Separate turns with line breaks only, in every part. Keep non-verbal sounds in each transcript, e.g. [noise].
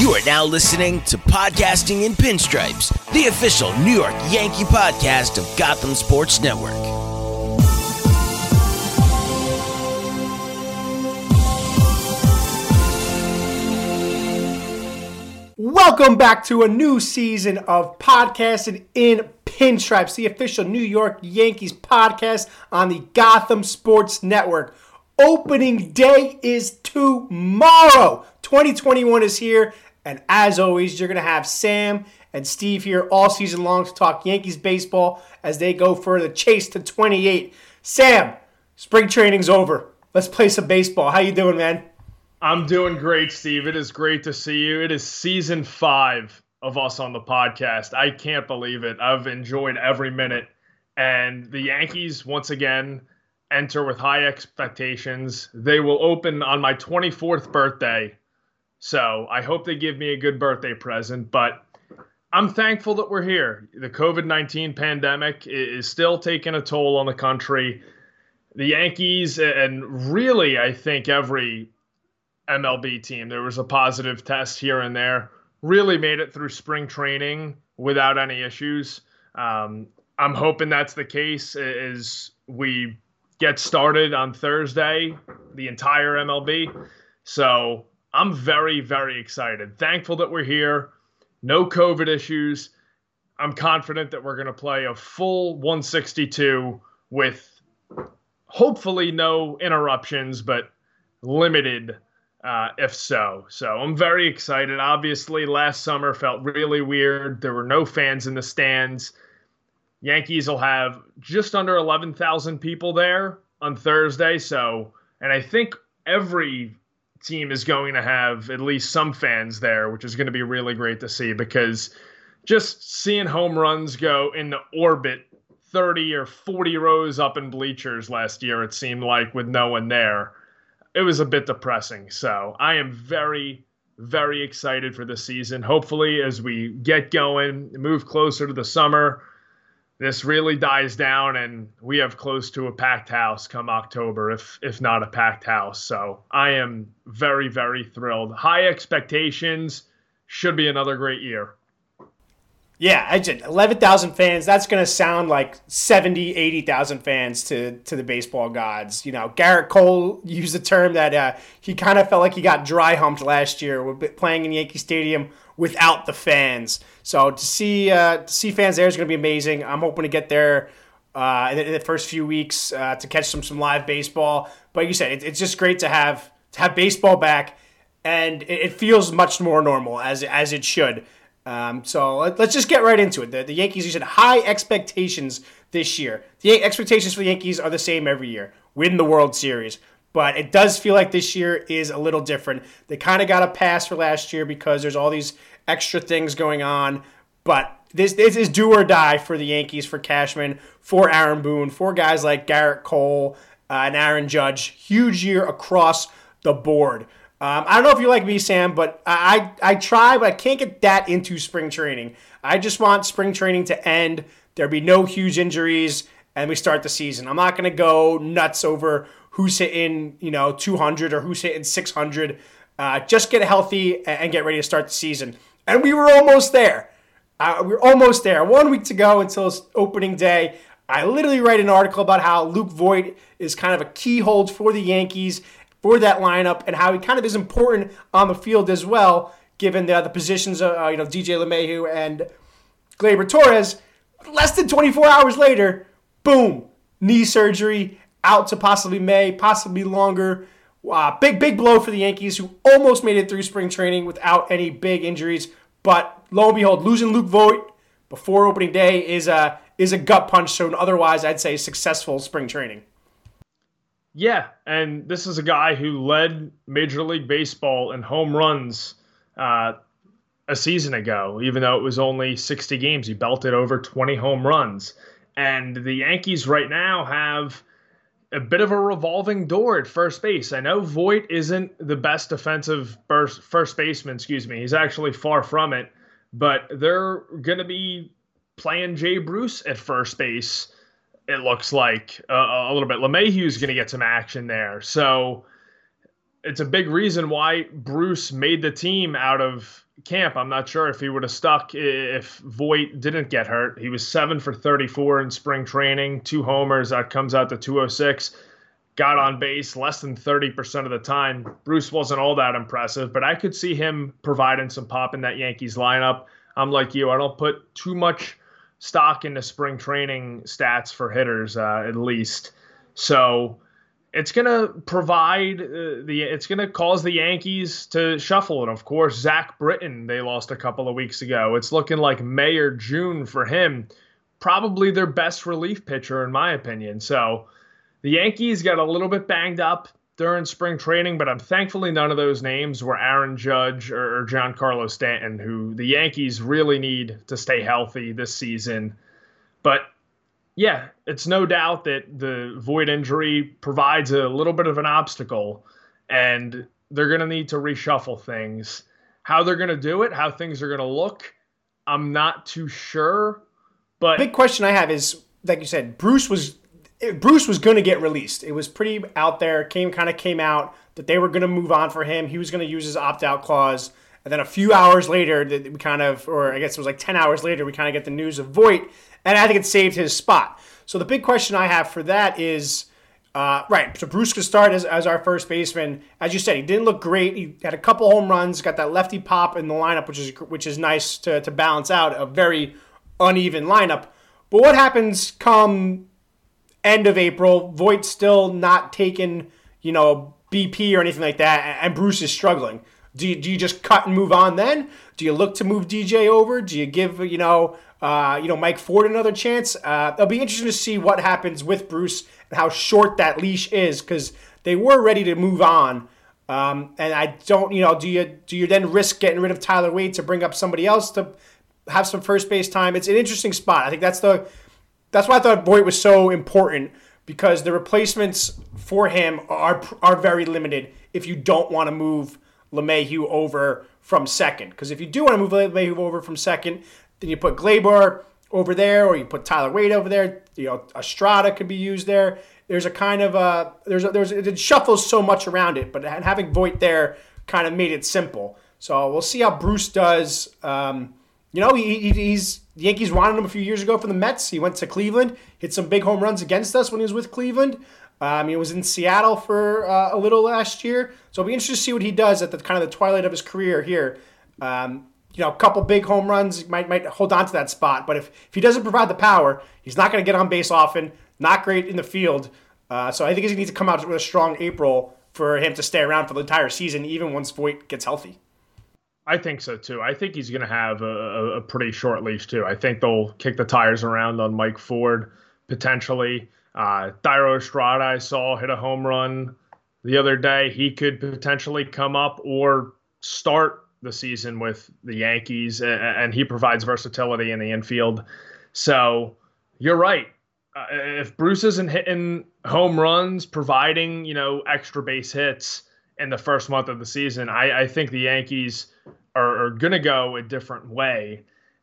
You are now listening to Podcasting in Pinstripes, the official New York Yankee podcast of Gotham Sports Network.
Welcome back to a new season of Podcasting in Pinstripes, the official New York Yankees podcast on the Gotham Sports Network. Opening day is tomorrow. 2021 is here, and as always, you're going to have Sam and Steve here all season long to talk Yankees baseball as they go for the chase to 28. Sam, spring training's over. Let's play some baseball. How you doing, man?
I'm doing great, Steve. It is great to see you. It is season five of us on the podcast. I can't believe it. I've enjoyed every minute. And the Yankees, once again, enter with high expectations. They will open on my 24th birthday. So I hope they give me a good birthday present. But I'm thankful that we're here. The COVID 19 pandemic is still taking a toll on the country. The Yankees, and really, I think every MLB team. There was a positive test here and there. Really made it through spring training without any issues. Um, I'm hoping that's the case as we get started on Thursday, the entire MLB. So I'm very, very excited. Thankful that we're here. No COVID issues. I'm confident that we're going to play a full 162 with hopefully no interruptions, but limited uh, if so. So I'm very excited. Obviously, last summer felt really weird. There were no fans in the stands. Yankees will have just under 11,000 people there on Thursday. So, and I think every team is going to have at least some fans there, which is going to be really great to see because just seeing home runs go in the orbit 30 or 40 rows up in bleachers last year, it seemed like with no one there it was a bit depressing. So I am very, very excited for the season. Hopefully, as we get going, move closer to the summer, this really dies down and we have close to a packed house come October, if if not a packed house. So I am very, very thrilled. High expectations. Should be another great year.
Yeah, I just 11,000 fans. That's going to sound like 70, 80,000 fans to, to the baseball gods. You know, Gerrit Cole [laughs] used the term that uh, he kind of felt like he got dry humped last year playing in Yankee Stadium without the fans. So to see uh, to see fans there is going to be amazing. I'm hoping to get there uh, in, the, in, the, first few weeks uh, to catch some some live baseball. But like you said, it, it's just great to have to have baseball back, and it, it feels much more normal as as it should. Um, so let, us just get right into it. The, the Yankees, you said high expectations this year. The expectations for the Yankees are the same every year win the World Series. But it does feel like this year is a little different. They kind of got a pass for last year because there's all these extra things going on. But this, this is do or die for the Yankees, for Cashman, for Aaron Boone, for guys like Gerrit Cole uh, and Aaron Judge. Huge year across the board. Um, I don't know if you like me, Sam, but I, I try, but I can't get that into spring training. I just want spring training to end. There be no huge injuries, and we start the season. I'm not going to go nuts over who's hitting, you know, 200 or who's hitting 600. Uh, just get healthy and get ready to start the season. And we were almost there. Uh, we are almost there. One week to go until opening day. I literally write an article about how Luke Voit is kind of a key hold for the Yankees for that lineup and how he kind of is important on the field as well, given the, the positions of uh, you know DJ LeMahieu and Gleyber Torres. Less than 24 hours later, boom, knee surgery, out to possibly May, possibly longer. Uh, big, big blow for the Yankees, who almost made it through spring training without any big injuries. But lo and behold, losing Luke Voit before opening day is a is a gut punch. So otherwise, I'd say successful spring training.
Yeah, and this is a guy who led Major League Baseball in home runs uh, a season ago, even though it was only 60 games. He belted over 20 home runs. And the Yankees right now have a bit of a revolving door at first base. I know Voit isn't the best defensive first, first baseman, excuse me. He's actually far from it, but they're going to be playing Jay Bruce at first base it looks like uh, a little bit. LeMahieu's going to get some action there. So it's a big reason why Bruce made the team out of camp. I'm not sure if he would have stuck if Voit didn't get hurt. He was seven for 34 in spring training, two homers. That comes out to 206. Got on base less than 30% of the time. Bruce wasn't all that impressive, but I could see him providing some pop in that Yankees lineup. I'm like you, I don't put too much stock into spring training stats for hitters, uh, at least. So it's going to provide uh, the it's going to cause the Yankees to shuffle and of course Zach Britton they lost a couple of weeks ago. It's looking like May or June for him probably their best relief pitcher in my opinion. So the Yankees got a little bit banged up during spring training but I'm thankfully none of those names were Aaron Judge or, or Giancarlo Stanton who the Yankees really need to stay healthy this season but yeah, it's no doubt that the Voit injury provides a little bit of an obstacle, and they're going to need to reshuffle things. How they're going to do it, how things are going to look, I'm not too sure. But the
big question I have is, like you said, Bruce was Bruce was going to get released. It was pretty out there. Came kind of came out that they were going to move on for him. He was going to use his opt out clause. And then a few hours later, we kind of, or I guess it was like 10 hours later, we kind of get the news of Voit and I think it saved his spot. So the big question I have for that is, uh, right, so Bruce could start as, as our first baseman. As you said, he didn't look great. He had a couple home runs, got that lefty pop in the lineup, which is which is nice to, to balance out a very uneven lineup. But what happens come end of April? Voit still not taking, you know, BP or anything like that, and Bruce is struggling. Do you, do you just cut and move on then? Do you look to move DJ over? Do you give, you know, uh, you know, Mike Ford another chance. Uh, it'll be interesting to see what happens with Bruce and how short that leash is because they were ready to move on. Um, and I don't, you know, do you do you then risk getting rid of Tyler Wade to bring up somebody else to have some first base time? It's an interesting spot. I think that's the that's why I thought Voit was so important because the replacements for him are are very limited. If you don't want to move LeMahieu over from second, because if you do want to move LeMahieu over from second, then you put Gleyber over there, or you put Tyler Wade over there. You know, Estrada could be used there. There's a kind of a there's a, there's it shuffles so much around it, but having Voit there kind of made it simple. So we'll see how Bruce does. Um, you know, he, he, he's the Yankees wanted him a few years ago from the Mets. He went to Cleveland, hit some big home runs against us when he was with Cleveland. Um, he was in Seattle for uh, a little last year, so it'll be interesting to see what he does at the kind of the twilight of his career here. Um, you know, a couple big home runs might might hold on to that spot. But if, if he doesn't provide the power, he's not going to get on base often. Not great in the field. Uh, so I think he needs to come out with a strong April for him to stay around for the entire season, even once Voit gets healthy.
I think so too. I think he's going to have a, a, pretty short leash too. I think they'll kick the tires around on Mike Ford potentially. Uh, Thairo Estrada, I saw hit a home run the other day. He could potentially come up or start the season with the Yankees, and he provides versatility in the infield. So you're right. Uh, if Bruce isn't hitting home runs, providing you know extra base hits in the first month of the season, I, I think the Yankees are, are going to go a different way,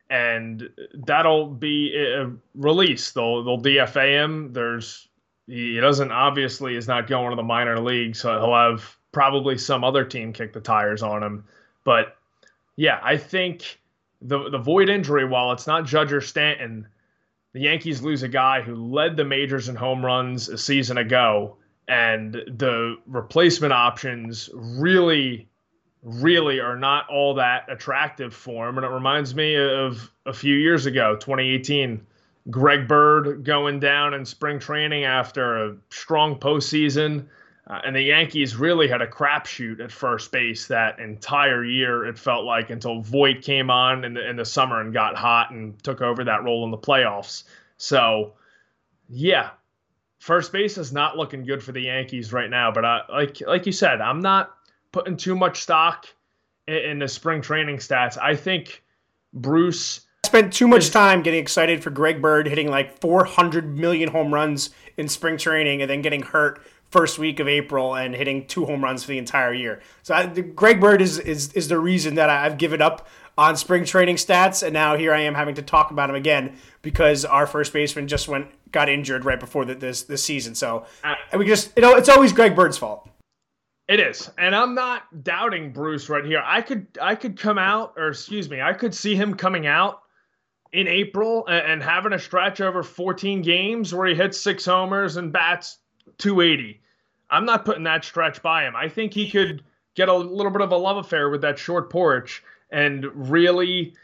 and that'll be a release. They'll they'll DFA him. There's he doesn't obviously is not going to the minor league, so he'll have probably some other team kick the tires on him. But yeah, I think the the Voit injury, while it's not Judge or Stanton, the Yankees lose a guy who led the majors in home runs a season ago, and the replacement options really, really are not all that attractive for him. And it reminds me of a few years ago, 2018. Greg Bird going down in spring training after a strong postseason. Uh, and the Yankees really had a crapshoot at first base that entire year. It felt like until Voit came on in the in the summer and got hot and took over that role in the playoffs. So, yeah, first base is not looking good for the Yankees right now. But I, like like you said, I'm not putting too much stock in, in the spring training stats. I think Bruce
spent too much time getting excited for Greg Bird hitting like 400 million home runs in spring training and then getting hurt first week of April and hitting two home runs for the entire year. So I, Greg Bird is, is is the reason that I've given up on spring training stats, and now here I am having to talk about him again because our first baseman just went got injured right before the, this this season. So uh, we just you know it's always Greg Bird's fault.
It is, and I'm not doubting Bruce right here. I could I could come out, or excuse me, I could see him coming out in April and, and having a stretch over 14 games where he hits six homers and bats 280. I'm not putting that stretch by him. I think he could get a little bit of a love affair with that short porch and really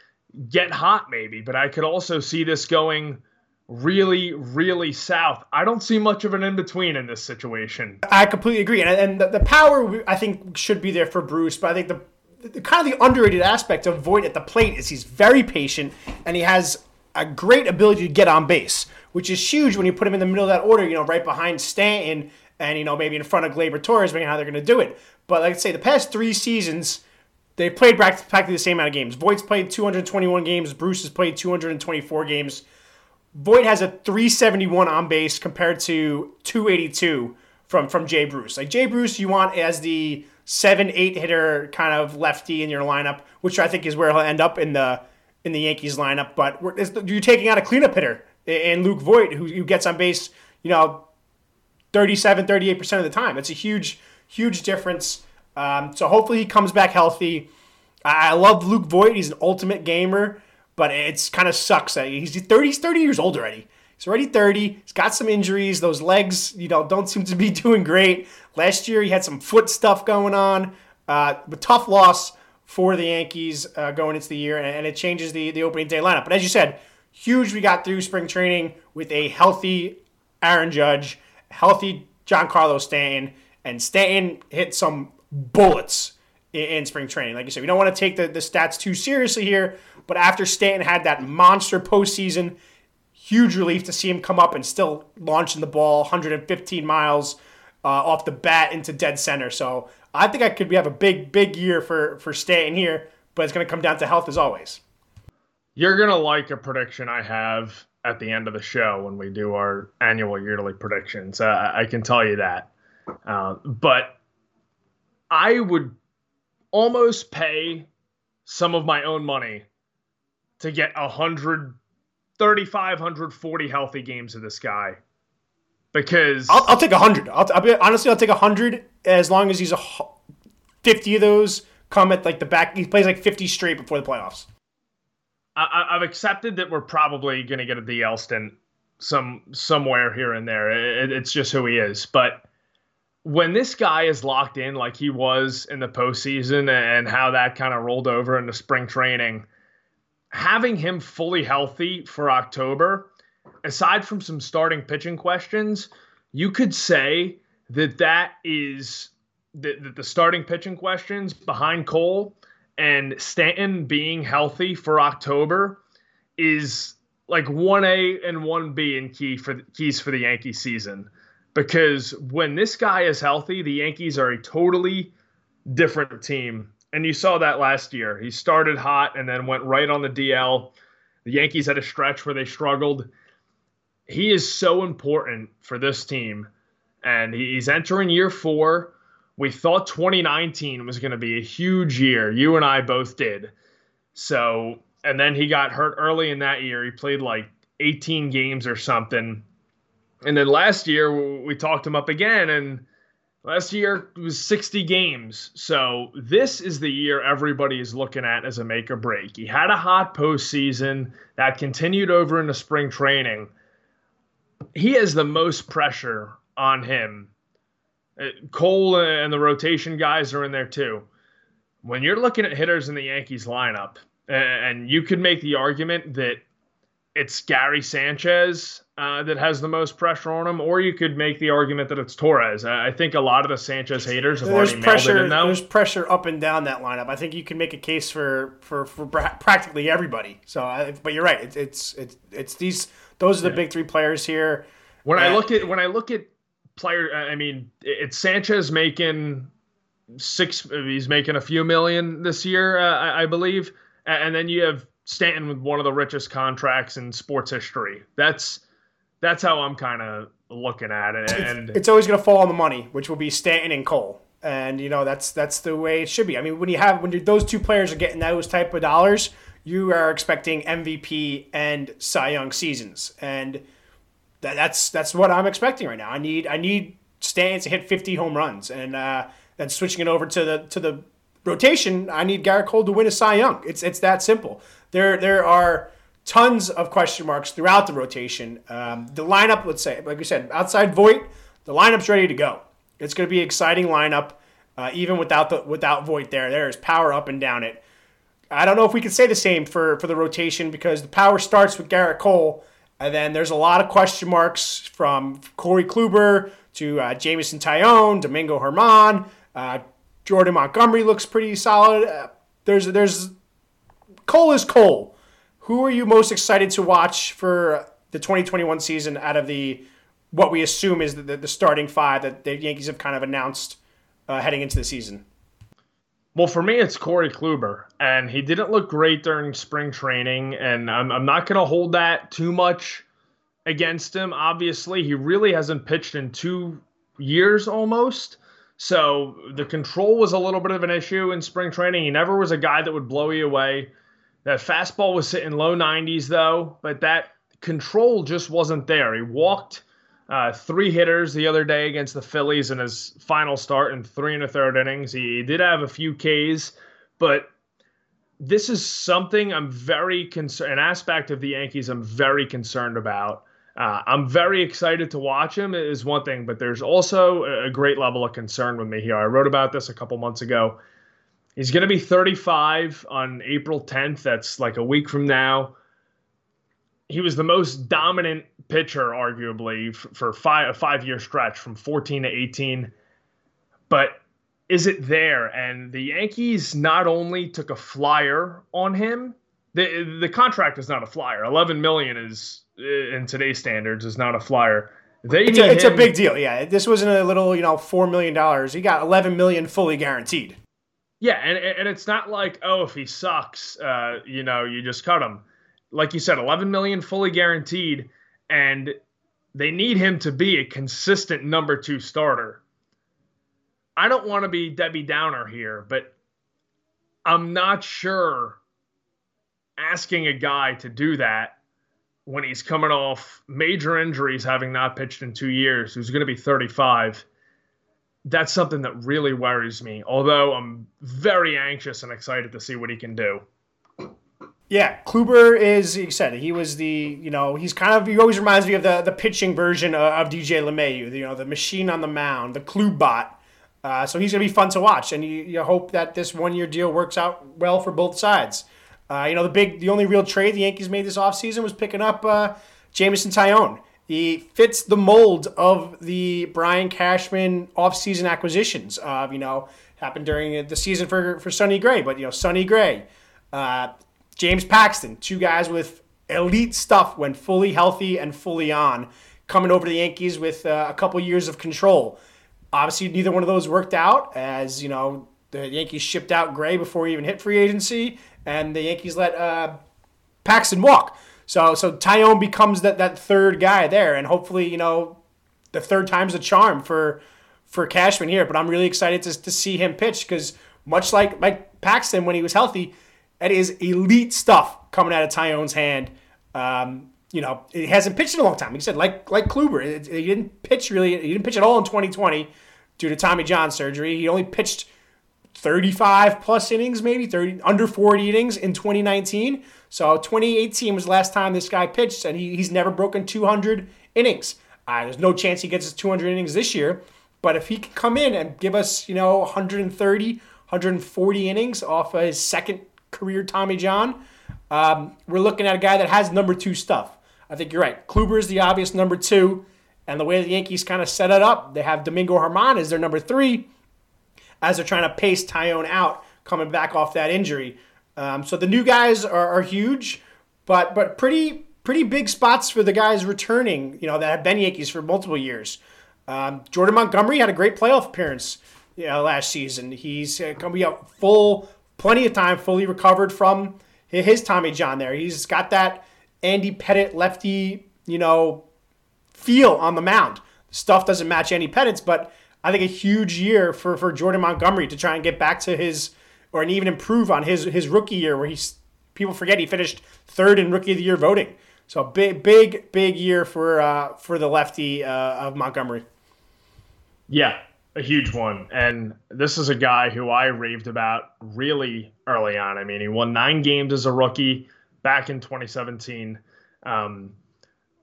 get hot, maybe. But I could also see this going really, really south. I don't see much of an in between in this situation.
I completely agree, and, and the, the, power I think should be there for Bruce, but I think the, the kind of the underrated aspect of Voit at the plate is he's very patient and he has a great ability to get on base, which is huge when you put him in the middle of that order. You know, right behind Stanton and you know maybe in front of Gleyber Torres, depending how they're going to do it. But like I say, the past three seasons. They played practically the same amount of games. Voit's played 221 games. Bruce has played 224 games. Voit has a 371 on base compared to 282 from from Jay Bruce. Like Jay Bruce, you want as the seven eight hitter kind of lefty in your lineup, which I think is where he'll end up in the in the Yankees lineup. But you're taking out a cleanup hitter in Luke Voit, who, who gets on base, you know, 37, 38 percent of the time. It's a huge huge difference. Um, so hopefully he comes back healthy. I, I love Luke Voit. He's an ultimate gamer. But it's kind of sucks that he's 30, he's 30 years old already. He's already 30. He's got some injuries. Those legs, you know, don't seem to be [laughs] doing great. Last year he had some foot stuff going on. Uh, but tough loss for the Yankees uh, going into the year, and, and, it changes the, the opening day lineup. But as you said, huge we got through spring training with a healthy Aaron Judge, healthy Giancarlo Stanton, and Stanton hit some bullets in, in spring training. Like you said, we don't want to take the, the stats too seriously here, but after Stanton had that monster postseason, huge relief to see him come up and still launching the ball 115 miles uh, off the bat into dead center. So I think I could have a big, big year for for Stanton here, but it's going to come down to health as always.
You're going to like a prediction I have at the end of the show when we do our annual yearly predictions. Uh, I can tell you that. Uh, but I would almost pay some of my own money to get 135, 140 healthy games of this guy. Because
I'll, I'll take 100. I'll, I'll be, honestly, I'll take 100 as long as he's a 50 of those come at like the back. He plays like 50 straight before the playoffs.
I, have accepted that we're probably going to get a DL stint some somewhere here and there. It, it's just who he is. But when this guy is locked in like he was in the postseason and how that kind of rolled over into spring training, having him fully healthy for October, aside from some starting pitching questions, you could say that that is that the starting pitching questions behind Cole and Stanton being healthy for October is like 1A and 1B in key for keys for the Yankee season because when this guy is healthy, the Yankees are a totally different team and you saw that last year. He started hot and then went right on the DL. The Yankees had a stretch where they struggled. He is so important for this team, and he's entering year four. We thought 2019 was going to be a huge year. You and I both did. So, and then he got hurt early in that year. He played like 18 games or something. And then last year, we talked him up again, and Last year was 60 games. So this is the year everybody is looking at as a make or break. He had a hot postseason that continued over into spring training. He has the most pressure on him. Uh, Cole and the rotation guys are in there too. When you're looking at hitters in the Yankees lineup, and you could make the argument that it's Gary Sanchez uh, that has the most pressure on him, or you could make the argument that it's Torres. I think a lot of the Sanchez haters have there's already
pressure,
mailed it in
There's pressure up and down that lineup. I think you can make a case for for, for practically everybody. So, I, but you're right. It's it's it's, it's these those are the yeah. big three players here.
When I look at when I look at player, I mean, it's Sanchez making six. He's making a few million this year, uh, I, I believe, and then you have Stanton with one of the richest contracts in sports history. That's that's how I'm kind of looking at it. And
it's, it's always going to fall on the money, which will be Stanton and Cole. And you know that's that's the way it should be. I mean, when you have when those two players are getting those type of dollars, you are expecting MVP and Cy Young seasons, and that, that's that's what I'm expecting right now. I need I need Stanton to hit 50 home runs, and uh, Then switching it over to the to the rotation, I need Gerrit Cole to win a Cy Young. It's it's that simple. There there are tons of question marks throughout the rotation. Um, the lineup, let's say, like we said, outside Voit, the lineup's ready to go. It's going to be an exciting lineup, uh, even without the without Voit there. There's power up and down it. I don't know if we can say the same for for the rotation because the power starts with Gerrit Cole, and then there's a lot of question marks from Corey Kluber to uh, Jameson Taillon, Domingo Germán. uh, Jordan Montgomery looks pretty solid. Uh, there's there's Cole is Cole. Who are you most excited to watch for the 2021 season out of the what we assume is the, the starting five that the Yankees have kind of announced uh, heading into the season?
Well, for me, it's Corey Kluber, and he didn't look great during spring training, and I'm, I'm not going to hold that too much against him. Obviously, he really hasn't pitched in two years almost. So the control was a little bit of an issue in spring training. He never was a guy that would blow you away. That fastball was sitting low 90s, though, but that control just wasn't there. He walked uh, three hitters the other day against the Phillies in his final start in three and a third innings. He, he did have a few Ks, but this is something I'm very concerned. An aspect of the Yankees I'm very concerned about. Uh, I'm very excited to watch him is one thing, but there's also a great level of concern with me here. I wrote about this a couple months ago. He's going to be 35 on April 10th. That's like a week from now. He was the most dominant pitcher, arguably, for five, a five year stretch from 14 to 18. But is it there? And the Yankees not only took a flyer on him, the the contract is not a flyer. 11 million is in today's standards is not a flyer.
They it's, a, it's a, big deal. Yeah, this wasn't a little, you know, four million dollars. He got 11 million fully guaranteed.
Yeah, and and it's not like oh, if he sucks, uh, you know, you just cut him. Like you said, 11 million fully guaranteed and they need him to be a consistent number two starter. I don't want to be Debbie Downer here, but I'm not sure asking a guy to do that when he's coming off major injuries, having not pitched in two years, who's going to be 35. That's something that really worries me. Although I'm very anxious and excited to see what he can do.
Yeah, Kluber is. He said he was the. You know, he's kind of. He always reminds me of the the pitching version of, of DJ LeMahieu. You know, the machine on the mound, the Klubot. Uh, so he's going to be fun to watch, and you, you hope that this one year deal works out well for both sides. Uh, you know, the big, the only real trade the Yankees made this offseason was picking up uh, Jameson Taillon. He fits the mold of the Brian Cashman offseason acquisitions. Uh, you know, happened during the season for for Sonny Gray, but you know, Sonny Gray, uh, James Paxton, two guys with elite stuff when fully healthy and fully on, coming over to the Yankees with uh, a couple years of control. Obviously, neither one of those worked out, as you know, the Yankees shipped out Gray before he even hit free agency, and the Yankees let uh, Paxton walk. So, so Taillon becomes that that third guy there, and hopefully, you know, the third time's a charm for for Cashman here. But I'm really excited to, to see him pitch because much like Mike Paxton when he was healthy, that is elite stuff coming out of Taillon's hand. Um, you know, he hasn't pitched in a long time. He said, like like Kluber, he didn't pitch really. He didn't pitch at all in 2020 due to Tommy John surgery. He only pitched 35 plus innings, maybe 30 under 40 innings in 2019. So 2018 was the last time this guy pitched, and he, he's never broken 200 innings. Uh, there's no chance he gets his 200 innings this year. But if he can come in and give us, you know, 130, 140 innings off of his second career Tommy John. Um, we're looking at a guy that has number two stuff. I think you're right. Kluber is the obvious number two. And the way the Yankees kind of set it up, they have Domingo Germán as their number three as they're trying to pace Taillon out coming back off that injury. Um, so the new guys are, are, huge, but but pretty pretty big spots for the guys returning. You know that have been Yankees for multiple years. Um, Jordan Montgomery had a great playoff appearance you know, last season. He's uh, going to be a full plenty of time, fully recovered from his Tommy John there. He's got that Andy Pettitte lefty, you know, feel on the mound. Stuff doesn't match Andy Pettitte's, but I think a huge year for, for Jordan Montgomery to try and get back to his, or and even improve on his his rookie year where he's people forget he finished third in rookie of the year voting. So big, big, big year for uh, for the lefty uh, of Montgomery.
Yeah, a huge one. And this is a guy who I raved about really early on. I mean, he won nine games as a rookie back in 2017. Um,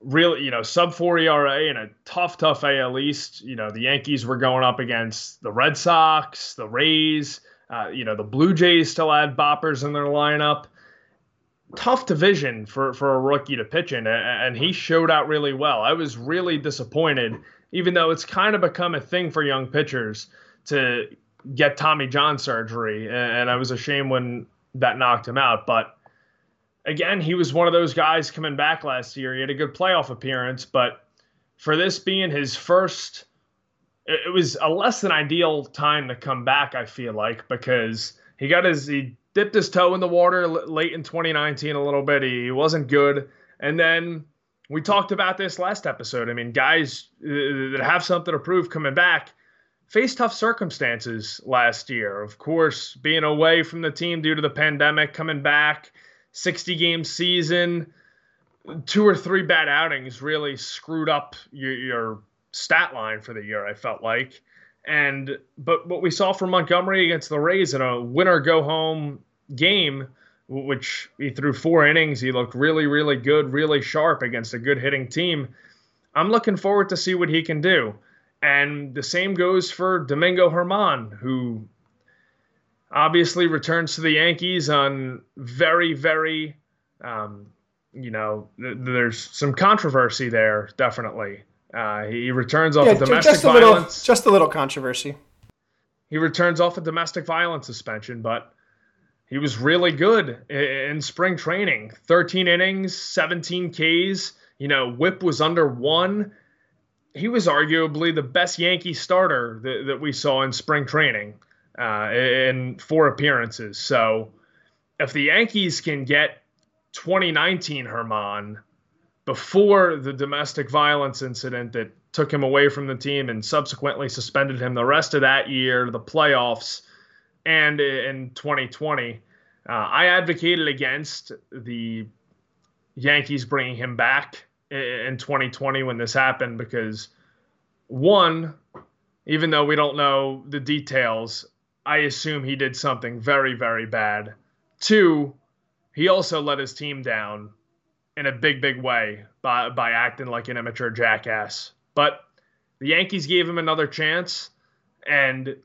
really, you know, sub 4 ERA and a tough, tough AL East. You know, the Yankees were going up against the Red Sox, the Rays. Uh, you know, the Blue Jays still had boppers in their lineup. Tough division for, for a rookie to pitch in, and he showed out really well. I was really disappointed even though it's kind of become a thing for young pitchers to get Tommy John surgery. And I was ashamed when that knocked him out. But again, he was one of those guys coming back last year. He had a good playoff appearance, but for this being his first, it was a less than ideal time to come back, I feel like, because he got his, he dipped his toe in the water late in 2019 a little bit. He wasn't good. And then we talked about this last episode. I mean, guys uh, that have something to prove coming back faced tough circumstances last year. Of course, being away from the team due to the pandemic, coming back, 60 game season, two or three bad outings really screwed up your, your stat line for the year, I felt like. And but what we saw from Montgomery against the Rays in a winner go home game which he threw four innings. He looked really, really good, really sharp against a good hitting team. I'm looking forward to see what he can do. And the same goes for Domingo Germán, who obviously returns to the Yankees on very, very, um, you know, th- there's some controversy there, definitely. Uh, he returns off
yeah,
of domestic
just a
violence.
Little, just a little controversy.
He returns off a domestic violence suspension, but he was really good in spring training 13 innings 17 ks you know whip was under one he was arguably the best yankee starter that, that we saw in spring training uh, in four appearances so if the yankees can get 2019 Germán before the domestic violence incident that took him away from the team and subsequently suspended him the rest of that year the playoffs and in 2020. Uh, I advocated against the Yankees bringing him back in 2020 when this happened because, one, even though we don't know the details, I assume he did something very, very bad. Two, he also let his team down in a big, big way by, by acting like an immature jackass. But the Yankees gave him another chance, and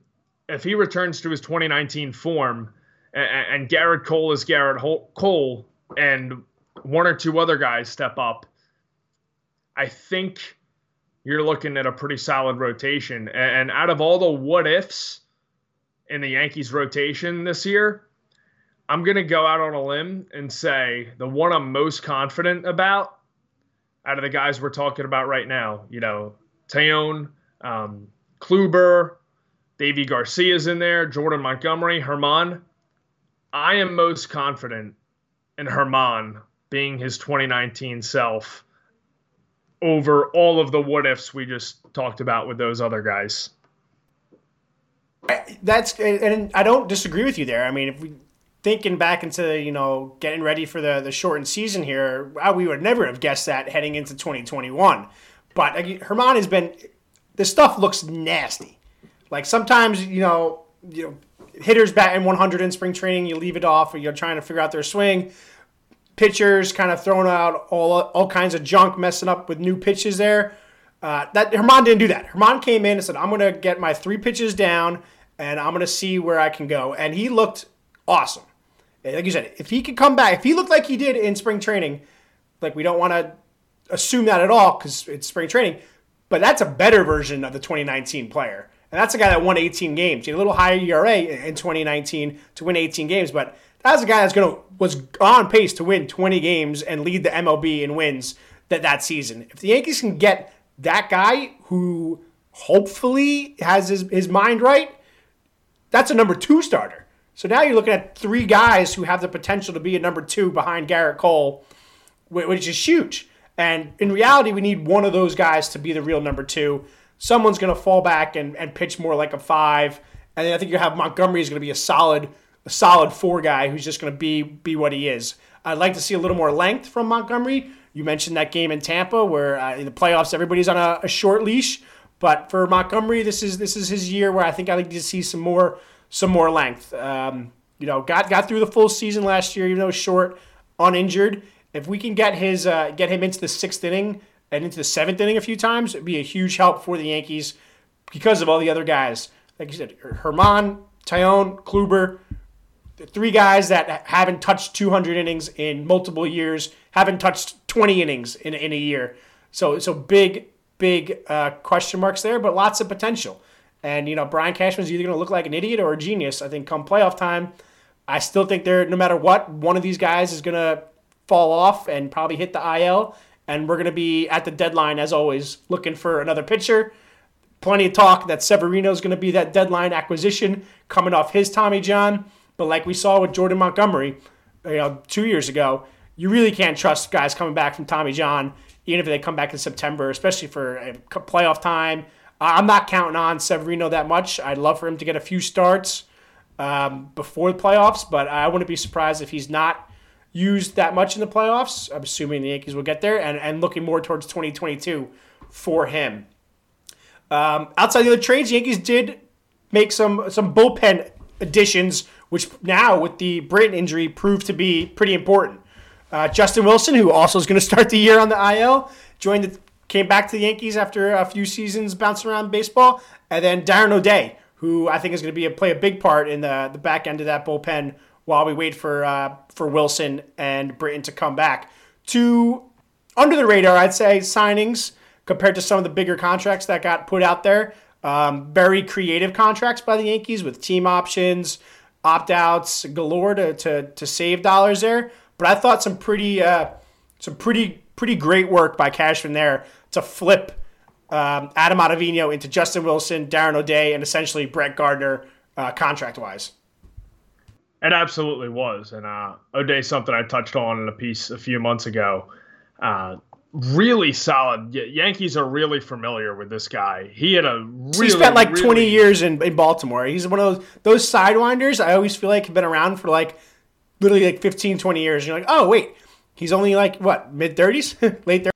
if he returns to his 2019 form, and, and Gerrit Cole is Gerrit Cole, and one or two other guys step up, I think you're looking at a pretty solid rotation. And out of all the what ifs in the Yankees rotation this year, I'm going to go out on a limb and say the one I'm most confident about out of the guys we're talking about right now, you know, Taillon, um, Kluber, Deivi Garcia's in there, Jordan Montgomery, Germán. I am most confident in Germán being his 2019 self over all of the what ifs we just talked about with those other guys.
That's and I don't disagree with you there. I mean, if we thinking back into you know getting ready for the the shortened season here, we would never have guessed that heading into 2021. But Germán has been this stuff looks nasty. Like sometimes, you know, you know, hitters batting 100 in spring training, you leave it off, or you're trying to figure out their swing. Pitchers kind of throwing out all all kinds of junk, messing up with new pitches there. Uh, that Germán didn't do that. Germán came in and said, "I'm going to get my three pitches down, and I'm going to see where I can go." And he looked awesome. Like you said, if he could come back, if he looked like he did in spring training, like we don't want to assume that at all because it's spring training, but that's a better version of the 2019 player. And that's a guy that won 18 games. He had a little higher ERA in 2019 to win 18 games, but that's a guy that's to was on pace to win 20 games and lead the MLB in wins that that season. If the Yankees can get that guy who hopefully has his, his mind right, that's a number two starter. So now you're looking at three guys who have the potential to be a number two behind Gerrit Cole, which is huge. And in reality, we need one of those guys to be the real number two someone's going to fall back and, and pitch more like a five. And then I think you have Montgomery is going to be a solid a solid four guy who's just going to be be what he is. I'd like to see a little more length from Montgomery. You mentioned that game in Tampa where uh, in the playoffs everybody's on a, a short leash, But for Montgomery, this is this is his year where I think I like to see some more some more length. Um, you know, got got through the full season last year, even though short, uninjured. If we can get his uh, get him into the sixth inning and into the seventh inning a few times, it'd be a huge help for the Yankees because of all the other guys. Like you said, Germán, Taillon, Kluber, the three guys that haven't touched 200 innings in multiple years, haven't touched 20 innings in, in a year. So so big big uh, question marks there, but lots of potential. And you know, Brian Cashman's either going to look like an idiot or a genius. I think come playoff time, I still think they're no matter what, one of these guys is going to fall off and probably hit the IL. And we're going to be at the deadline as always, looking for another pitcher. Plenty of talk that Severino is going to be that deadline acquisition coming off his Tommy John. But like we saw with Jordan Montgomery, you know, two years ago, you really can't trust guys coming back from Tommy John, even if they come back in September, especially for a playoff time. I'm not counting on Severino that much. I'd love for him to get a few starts um, before the playoffs, but I wouldn't be surprised if he's not used that much in the playoffs. I'm assuming the Yankees will get there, and, and looking more towards 2022 for him. Um, outside the other trades, Yankees did make some some bullpen additions, which now with the Britton injury proved to be pretty important. Uh, Justin Wilson, who also is going [laughs] to start the year on the IL, joined the, came back to the Yankees after a few seasons bouncing around baseball, and then Darren O'Day, who I think is going to be a, play a big part in the the back end of that bullpen while we wait for uh, for Wilson and Britton to come back. Two under the radar, I'd say signings compared to some of the bigger contracts that got put out there. Um, very creative contracts by the Yankees with team options, opt outs galore to, to, to save dollars there. But I thought some pretty uh, some pretty pretty great work by Cashman there to flip um, Adam Ottavino into Justin Wilson, Darren O'Day, and essentially Brett Gardner uh, contract wise.
It absolutely was, and uh, O'Day something I touched on in a piece a few months ago. Uh, really solid. Yankees are really familiar with this guy. He had a really,
he spent like
really,
20 years in, in Baltimore. He's one of those those sidewinders. I always feel like have been around for like literally like 15, 20 years. You're like, oh wait, he's only like what mid 30s, [laughs] late 30s.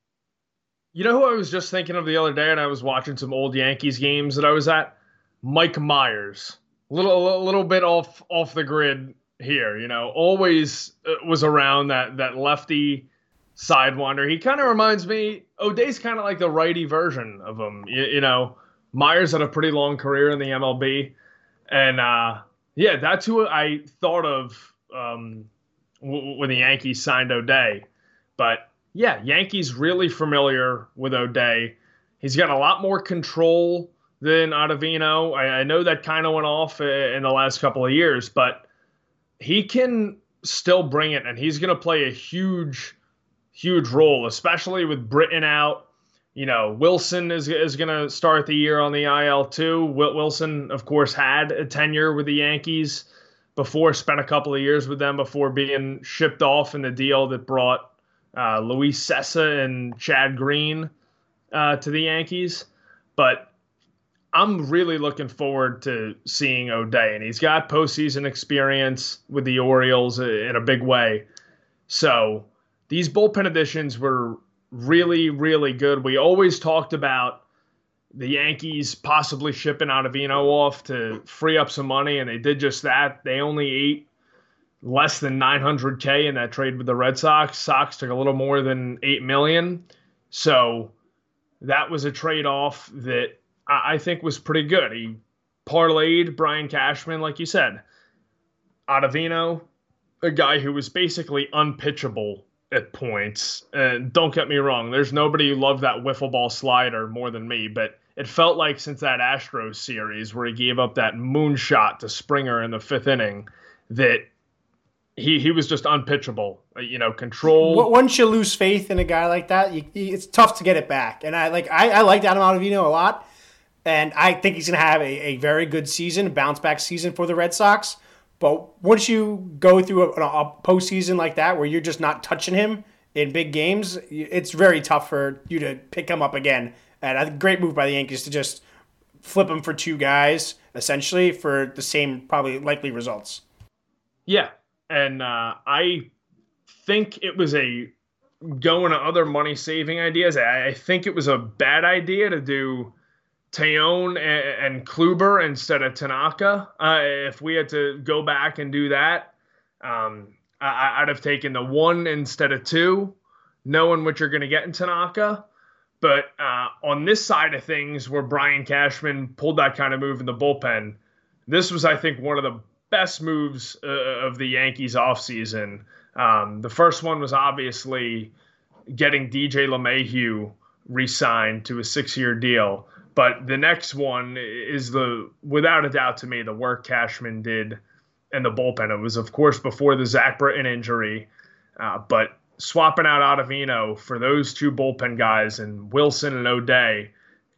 You know who I was just thinking of the other day, and I was watching some old Yankees games that I was at. Mike Myers, a little a little bit off off the grid here. You know, always uh, was around that that lefty sidewinder. He kind of reminds me. O'Day's kind of like the righty version of him. You, you, know, Myers had a pretty long career in the MLB, and uh, yeah, that's who I thought of um, w- when the Yankees signed O'Day. But yeah, Yankees really familiar with O'Day. He's got a lot more control than Ottavino. I, I know that kind of went off in the last couple of years, but he can still bring it, and he's going to play a huge, huge role, especially with Britton out. You know, Wilson is, is going to start the year on the IL too. Wilson, of course, had a tenure with the Yankees before, spent a couple of years with them before being shipped off in the deal that brought uh, Luis Cessa and Chad Green uh, to the Yankees. But I'm really looking forward to seeing O'Day, and he's got postseason experience with the Orioles in a big way. So these bullpen additions were really, really good. We always talked about the Yankees possibly shipping out Ottavino off to free up some money, and they did just that. They only ate less than 900k in that trade with the Red Sox. Sox took a little more than eight million, so that was a trade off that I, I think was pretty good. He parlayed Brian Cashman, like you said, Ottavino, a guy who was basically unpitchable at points. And don't get me wrong, there's nobody who loved that wiffle ball slider more than me, but it felt like since that Astros series where he gave up that moonshot to Springer in the fifth inning that he he was just unpitchable. Uh, you know, control.
Once you lose faith in a guy like that, you, it's tough to get it back. And I like I, I liked Adam Ottavino a lot, and I think he's going to have a, a very good season, bounce back season for the Red Sox. But once you go through a, a postseason like that, where you're just not touching him in big games, it's very tough for you to pick him up again. And a great move by the Yankees to just flip him for two guys, essentially, for the same probably likely results.
Yeah, and uh, I think it was a going to other money saving ideas. I, I think it was a bad idea to do Taillon and, Kluber instead of Tanaka. Uh, if we had to go back and do that, um, I, would have taken the one instead of two, knowing what you're going to get in Tanaka. But uh, on this side of things, where Brian Cashman pulled that kind of move in the bullpen, this was, I think, one of the best moves uh, of the Yankees offseason. Um, the first one was obviously getting DJ LeMahieu re signed to a six year deal. But the next one is the, without a doubt to me, the work Cashman did in the bullpen. It was, of course, before the Zach Britton injury, uh, but swapping out Ottavino for those two bullpen guys and Wilson and O'Day,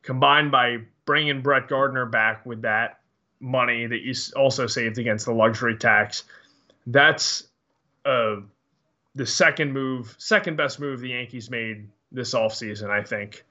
combined by bringing Brett Gardner back with that money that you also saved against the luxury tax, that's uh, the second move, second best move the Yankees made this offseason, I think.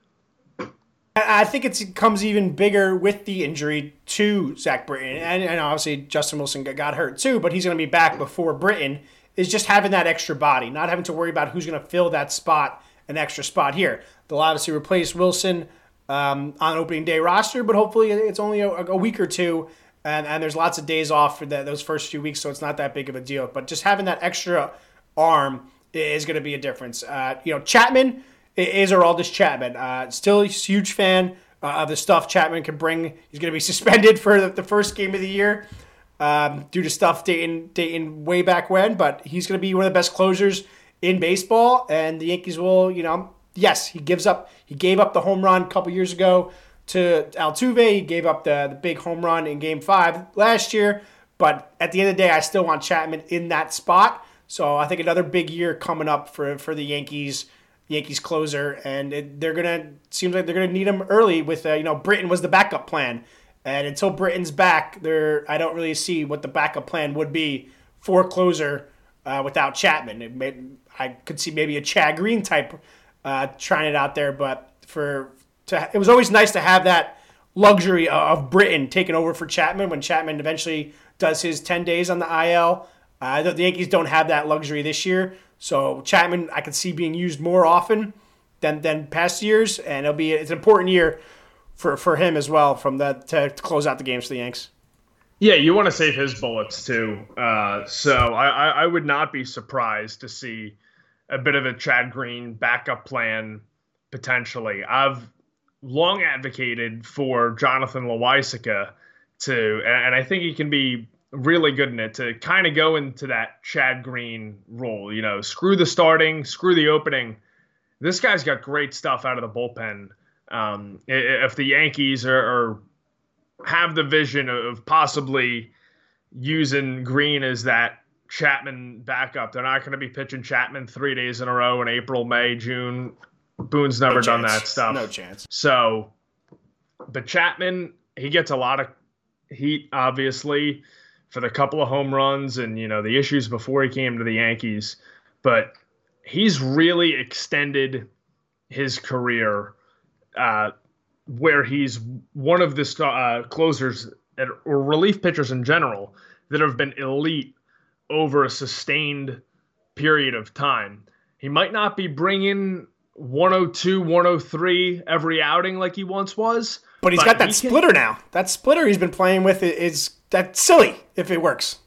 I think it comes even bigger with the injury to Zach Britton. And, and obviously, Justin Wilson got hurt too, but he's going to be back before Britton. Is just having that extra body, not having to worry about who's going to fill that spot, an extra spot here. They'll obviously replace Wilson um, on opening day roster, but hopefully it's only a, a week or two. And, and there's lots of days off for the, those first few weeks, so it's not that big of a deal. But just having that extra arm is going to be a difference. Uh, you know, Chapman is Aroldis Chapman. Uh, still a huge fan uh, of the stuff Chapman can bring. He's going to be [laughs] suspended for the, the first game of the year um, due to stuff dating, dating way back when, but he's going to be one of the best closers in baseball. And the Yankees will, you know, yes, he gives up. He gave up the home run a couple years ago to Altuve. He gave up the, the big home run in Game Five last year. But at the end of the day, I still want Chapman in that spot. So I think another big year coming up for for the Yankees. Yankees closer, and it, they're gonna seems like they're gonna need him early. With uh, you know, Britton was the backup plan, and until Britton's back, there I don't really see what the backup plan would be for closer uh, without Chapman. May, I could see maybe a Chad Green type uh, trying it out there, but for to it was always nice to have that luxury of Britain taking over for Chapman when Chapman eventually does his ten days on the IL. Uh, the Yankees don't have that luxury this year, so Chapman, I could see being used more often than than past years, and it'll be it's an important year for for him as well from that to, to close out the games for the Yanks.
Yeah, you want to save his bullets too. Uh, so I, I would not be surprised to see a bit of a Chad Green backup plan potentially. I've long advocated for Jonathan Loaisiga to, and I think he can be really good in it to kind of go into that Chad Green role. You know, screw the starting, screw the opening. This guy's got great stuff out of the bullpen. Um, if the Yankees are, are, have the vision of possibly using Green as that Chapman backup, they're not going to be pitching Chapman three days in a row in April, May, June. Boone's never no done that stuff.
No chance.
So, but Chapman, he gets a lot of heat, obviously for the couple of home runs and you know the issues before he came to the Yankees, but he's really extended his career uh, where he's one of the uh, closers or relief pitchers in general that have been elite over a sustained period of time. He might not be bringing 102, 103 every outing like he once was.
But he's but got that he splitter can, now. That splitter he's been playing with is that's silly if it works.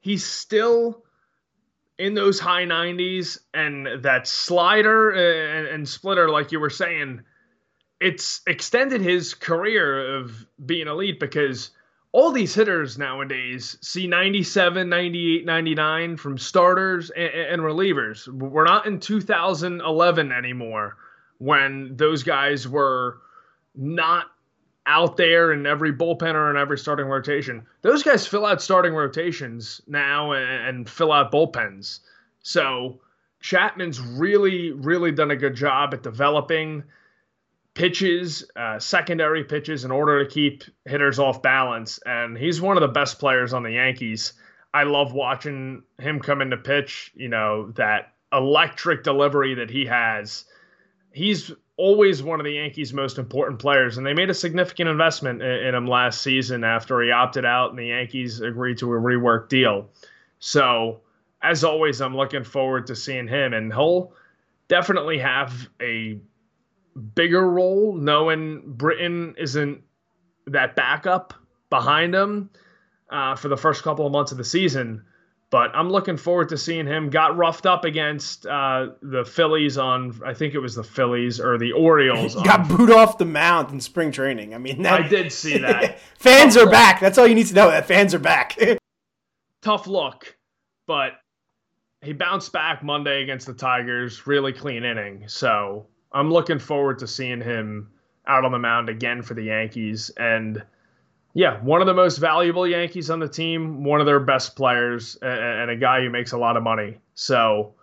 He's still in those high 90s and that slider uh, and, and, splitter like you were saying it's extended his career of being elite because all these hitters nowadays see 97 98 99 from starters and, and relievers we're not in 2011 anymore when those guys were not out there in every bullpen or in every starting rotation. Those guys fill out starting rotations now and, and fill out bullpens. So Chapman's really, really done a good job at developing pitches, uh, secondary pitches, in order to keep hitters off balance. And he's one of the best players on the Yankees. I love watching him come into pitch. You know that electric delivery that he has. He's always one of the Yankees' most important players, and they made a significant investment in, in him last season after he opted out and the Yankees agreed to a rework deal. So, as always, I'm looking forward to seeing him, and he'll definitely have a bigger role, knowing Britton isn't that backup behind him uh, for the first couple of months of the season. But I'm looking forward to seeing him. Got roughed up against uh, the Phillies on, I think it was the Phillies or the Orioles. [laughs]
got booed off the mound in spring training. I mean,
that, I did see [laughs] that.
fans Tough are look. back. That's all you need to know. That fans are back. [laughs]
Tough look, but he bounced back Monday against the Tigers. Really clean inning. So I'm looking forward to seeing him out on the mound again for the Yankees and yeah, one of the most valuable Yankees on the team, one of their best players, and a guy who makes a lot of money. So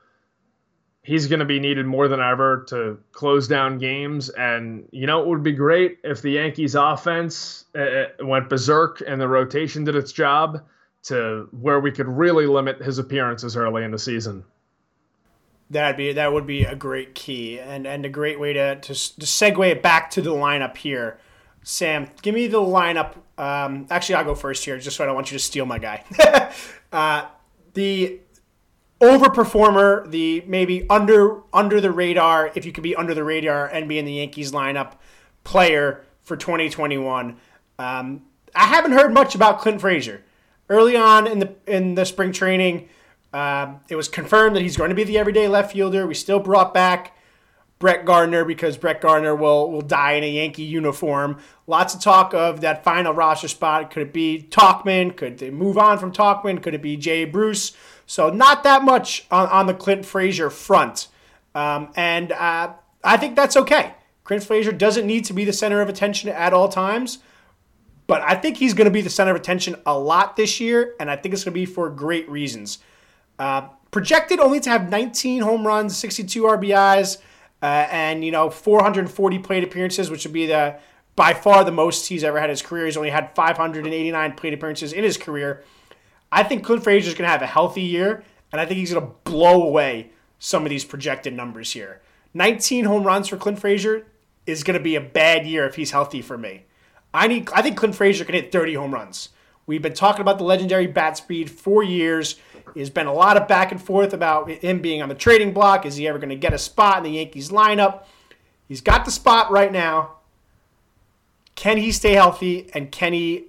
he's going to be needed more than ever to close down games. And you know, it would be great if the Yankees' offense uh, uh, went berserk and the rotation did its job to where we could really limit his appearances early in the season.
That'd be that would be a great key and and a great way to to, to segue back to the lineup here. Sam, give me the lineup. Um, actually, I'll go first here, just so I don't want you to steal my guy. [laughs] uh, the overperformer, the maybe under under the radar, if you could be under the radar and be in the Yankees lineup player for 2021. Um, I haven't heard much about Clint Frazier. Early on in the in the spring training, uh, it was confirmed that he's going to be the everyday left fielder. We still brought back Brett Gardner because Brett Gardner will will die in a Yankee uniform. Lots of talk of that final roster spot. Could it be Tauchman? Could they move on from Tauchman? Could it be Jay Bruce? So not that much on, on the Clint Frazier front, um, and uh, I think that's okay. Clint Frazier doesn't need to be the center of attention at all times, but I think he's going to be the center of attention a lot this year, and I think it's going to be for great reasons. Uh, projected only to have 19 home runs, 62 RBIs uh, and you know 440 plate appearances, which would be the by far the most he's ever had in his career. He's only had 589 plate appearances in his career. I think Clint Frazier is going to have a healthy year, and I think he's going to blow away some of these projected numbers here. 19 home runs for Clint Frazier is going to be a bad year if he's healthy for me. I need. I think Clint Frazier can hit 30 home runs. We've been talking about the legendary bat speed for years. There's been a lot of back and forth about him being on the trading block. Is he ever going to get a spot in the Yankees lineup? He's got the spot right now. Can he stay healthy and can he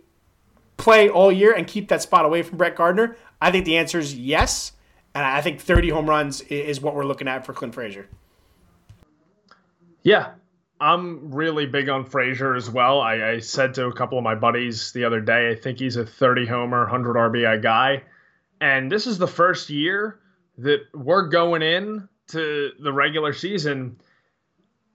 play all year and keep that spot away from Brett Gardner? I think the answer is yes. And I think 30 home runs is what we're looking at for Clint Frazier.
Yeah, I'm really big on Frazier as well. I, I, said to a couple of my buddies the other day, I think he's a 30 homer, 100 RBI guy. And this is the first year that we're going in to the regular season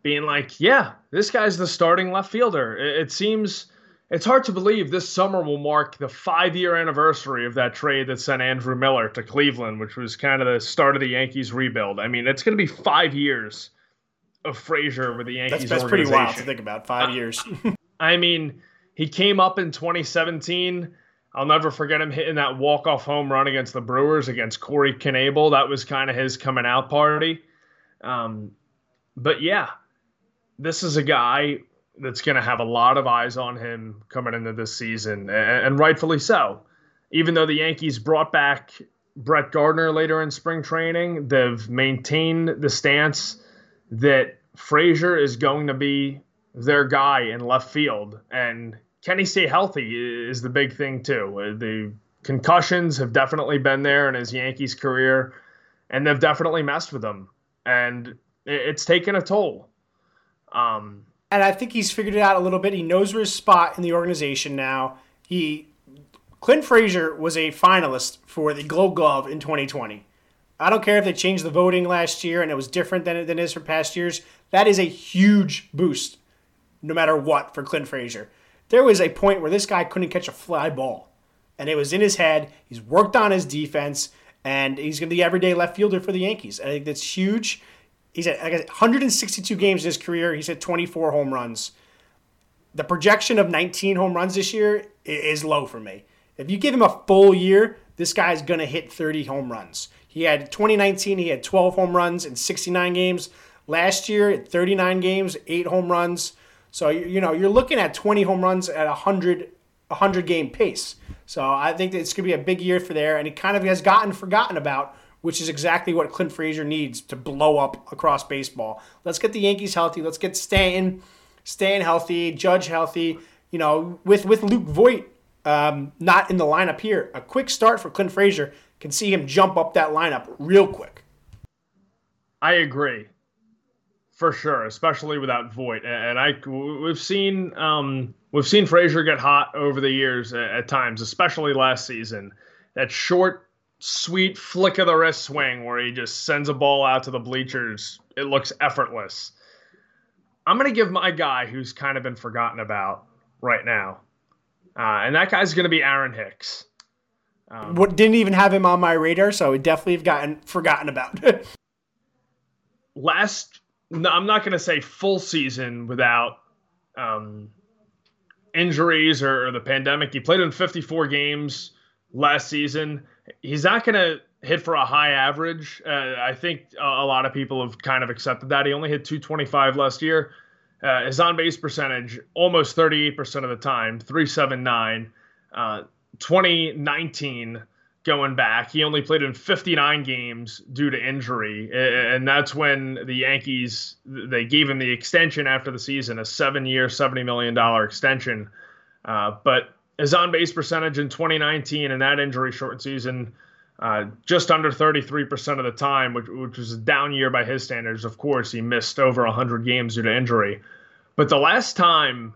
being like, yeah, this guy's the starting left fielder. It, it seems it's hard to believe this summer will mark the five year anniversary of that trade that sent Andrew Miller to Cleveland, which was kind of the start of the Yankees rebuild. I mean, it's going to be five years of Frazier with the Yankees.
That's, that's pretty wild to think about. Five uh, years. [laughs]
I mean, he came up in 2017 I'll never forget him hitting that walk off home run against the Brewers against Corey Knebel. That was kind of his coming out party. Um, but yeah, this is a guy that's going to have a lot of eyes on him coming into this season, and, and rightfully so. Even though the Yankees brought back Brett Gardner later in spring training, they've maintained the stance that Frazier is going to be their guy in left field, and can he stay healthy is the big thing too. Uh, the concussions have definitely been there in his Yankees career, and they've definitely messed with him, and it's taken a toll. Um,
and I think he's figured it out a little bit. He knows where his spot in the organization now. He Clint Frazier was a finalist for the Gold Glove in 2020. I don't care if they changed the voting last year and it was different than it, than it is for past years. That is a huge boost, no matter what, for Clint Frazier there was a point where this guy couldn't catch a fly ball. And it was in his head. He's worked on his defense, and he's going to be the everyday left fielder for the Yankees. I think that's huge. He's at 162 games in his career. He's hit 24 home runs. The projection of 19 home runs this year is low for me. If you give him a full year, this guy's going to hit 30 home runs. He had 2019, he had 12 home runs in 69 games. Last year, 39 games, 8 home runs. So you know you're looking at 20 home runs at a 100 100 game pace. So I think it's going to be a big year for there, and it kind of has gotten forgotten about which is exactly what Clint Frazier needs to blow up across baseball. Let's get the Yankees healthy. Let's get Stanton, staying healthy, Judge healthy. You know, with with Luke Voit um, not in the lineup here, a quick start for Clint Frazier can see him jump up that lineup real quick.
I agree, for sure, especially without Voit. And I we've seen um, we've seen Frazier get hot over the years at times, especially last season. That short, sweet flick of the wrist swing where he just sends a ball out to the bleachers. It looks effortless. I'm to give my guy who's kind of been forgotten about right now. Uh, and that guy's to be Aaron Hicks.
Um, what didn't even have him on my radar, so I would definitely have gotten forgotten about. [laughs]
last, no, I'm not going to say full season without um, injuries or, or, the pandemic. He played in 54 games last season. He's not going to hit for a high average. Uh, I think a, a lot of people have kind of accepted that. He only hit 225 last year. Uh, his on base percentage almost 38% of the time, 379. Uh, 2019 going back, he only played in 59 games due to injury, and that's when the Yankees they gave him the extension after the season, a seven-year, 70 million dollar extension. Uh, but his on base percentage in 2019 and that injury shortened season. Uh, just under 33% of the time, which, which was a down year by his standards. Of course, he missed over 100 games due to injury. But the last time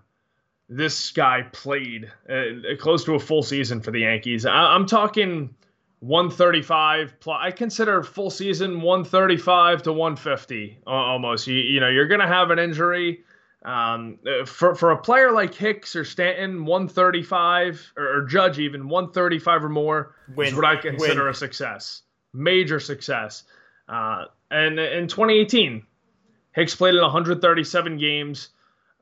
this guy played uh, close to a full season for the Yankees, I- am talking 135 plus. I consider full season 135 to 150 almost. You, you know, you're going to have an injury. Um, for for a player like Hicks or Stanton, 135 or, or Judge even 135 or more Win. is what I consider Win. a success, major success. Uh, and in 2018, Hicks played in 137 games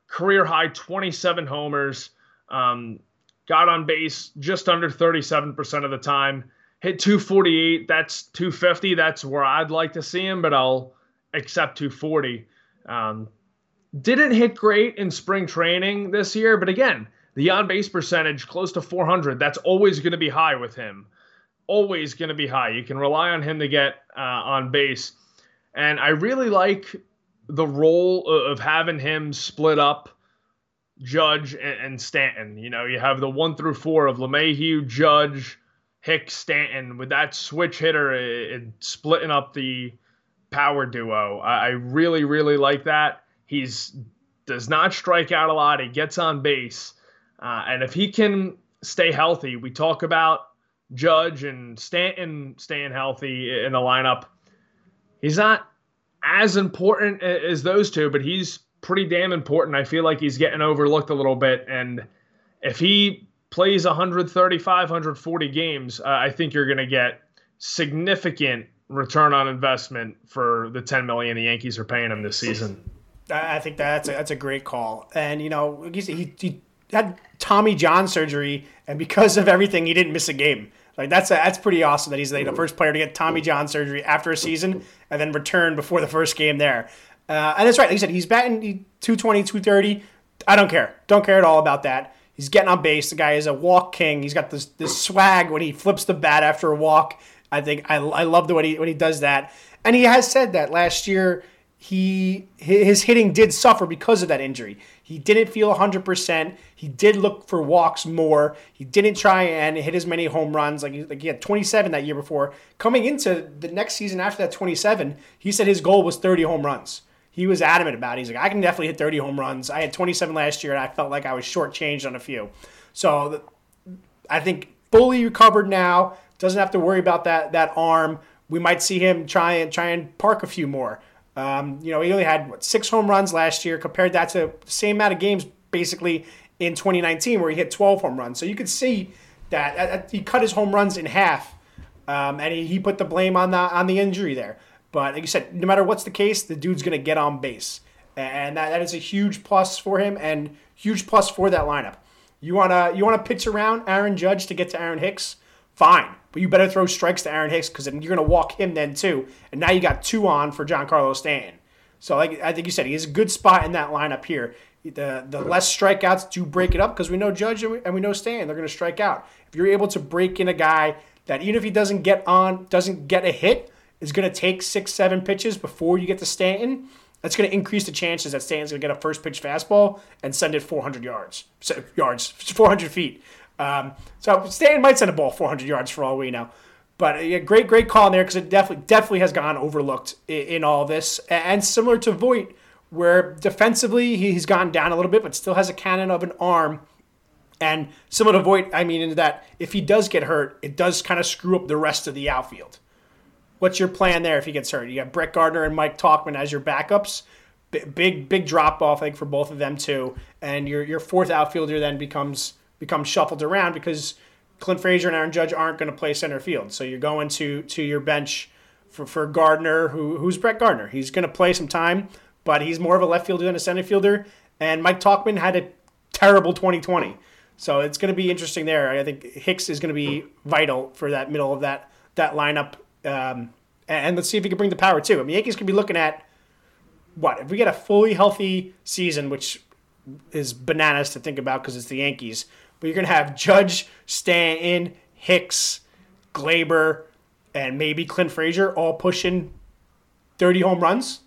career high 27 homers, um, got on base just under 37% of the time, hit 248. That's 250. That's where I'd like to see him, but I'll accept 240. Um, didn't hit great in spring training this year, but again, the on base percentage close to 400. That's always going to be high with him. Always going to be high. You can rely on him to get uh, on base. And I really like the role of having him split up Judge and, Stanton. You know, you have the one through four of LeMahieu, Judge, Hicks, Stanton with that switch hitter and splitting up the power duo. I, really, really like that. He's does not strike out a lot. He gets on base, uh, and if he can stay healthy, we talk about Judge and Stanton staying healthy in the lineup. He's not as important as those two, but he's pretty damn important. I feel like he's getting overlooked a little bit. And if he plays 135, 140 games, uh, I think you're going to get significant return on investment for the 10 million the Yankees are paying him this season.
I think that's a, that's a great call. And you know, he, he had Tommy John surgery, and because of everything, he didn't miss a game. Like that's a, that's pretty awesome that he's like the first player to get Tommy John surgery after a season and then return before the first game there. Uh, and that's right. Like you said, he's batting 220, 230. I don't care. Don't care at all about that. He's getting on base. The guy is a walk king. He's got this this swag when he flips the bat after a walk. I think I, I love the way he when he does that. And he has said that last year he his hitting did suffer because of that injury. He didn't feel 100%. He did look for walks more. He didn't try and hit as many home runs. Like, like he had 27 that year before. Coming into the next season after that 27, he said his goal was 30 home runs. He was adamant about it. He's like, I can definitely hit 30 home runs. I had 27 last year, and I felt like I was shortchanged on a few. So I think fully recovered now. Doesn't have to worry about that that arm. We might see him try and try and park a few more. Um, you know, he only had what, six home runs last year. Compared that to the same amount of games basically in 2019 where he hit 12 home runs. So you could see that uh, he cut his home runs in half, um, and he, he put the blame on the on the injury there. But like you said, no matter what's the case, the dude's gonna get on base, and that, that is a huge plus for him and huge plus for that lineup. You wanna you wanna pitch around Aaron Judge to get to Aaron Hicks, fine. But you better throw strikes to Aaron Hicks because you're going to walk him then too. And now you got two on for Giancarlo Stanton. So like I think you said, he has a good spot in that lineup here. The the less strikeouts do break it up because we know Judge and we, and we know Stan they're going to strike out. If you're able to break in a guy that even if he doesn't get on doesn't get a hit, is going to take six, seven pitches before you get to Stanton, that's going to increase the chances that Stanton's going to get a first pitch fastball and send it 400 yards, yards, 400 feet. Um, so Stanton might send a ball 400 yards for all we know. But a great, great call in there because it definitely, definitely has gone overlooked in, in all this. And similar to Voit, where defensively he's gone down a little bit, but still has a cannon of an arm. And similar to Voit, I mean, in that if he does get hurt, it does kind of screw up the rest of the outfield. What's your plan there if he gets hurt? You got Brett Gardner and Mike Tauchman as your backups. B- big, big drop off, I think, for both of them too. And your your fourth outfielder then becomes becomes shuffled around because Clint Frazier and Aaron Judge aren't going to play center field. So you're going to to your bench for, for Gardner, who who's Brett Gardner. He's going to play some time, but he's more of a left fielder than a center fielder. And Mike Tauchman had a terrible 2020. So it's going to be interesting there. I think Hicks is going to be vital for that middle of that that lineup. Um, and let's see if he can bring the power too. I mean, Yankees could be looking at what if we get a fully healthy season, which is bananas to think about because it's the Yankees. But you're going to have Judge, Stanton, Hicks, Gleyber, and maybe Clint Frazier all pushing 30 home runs.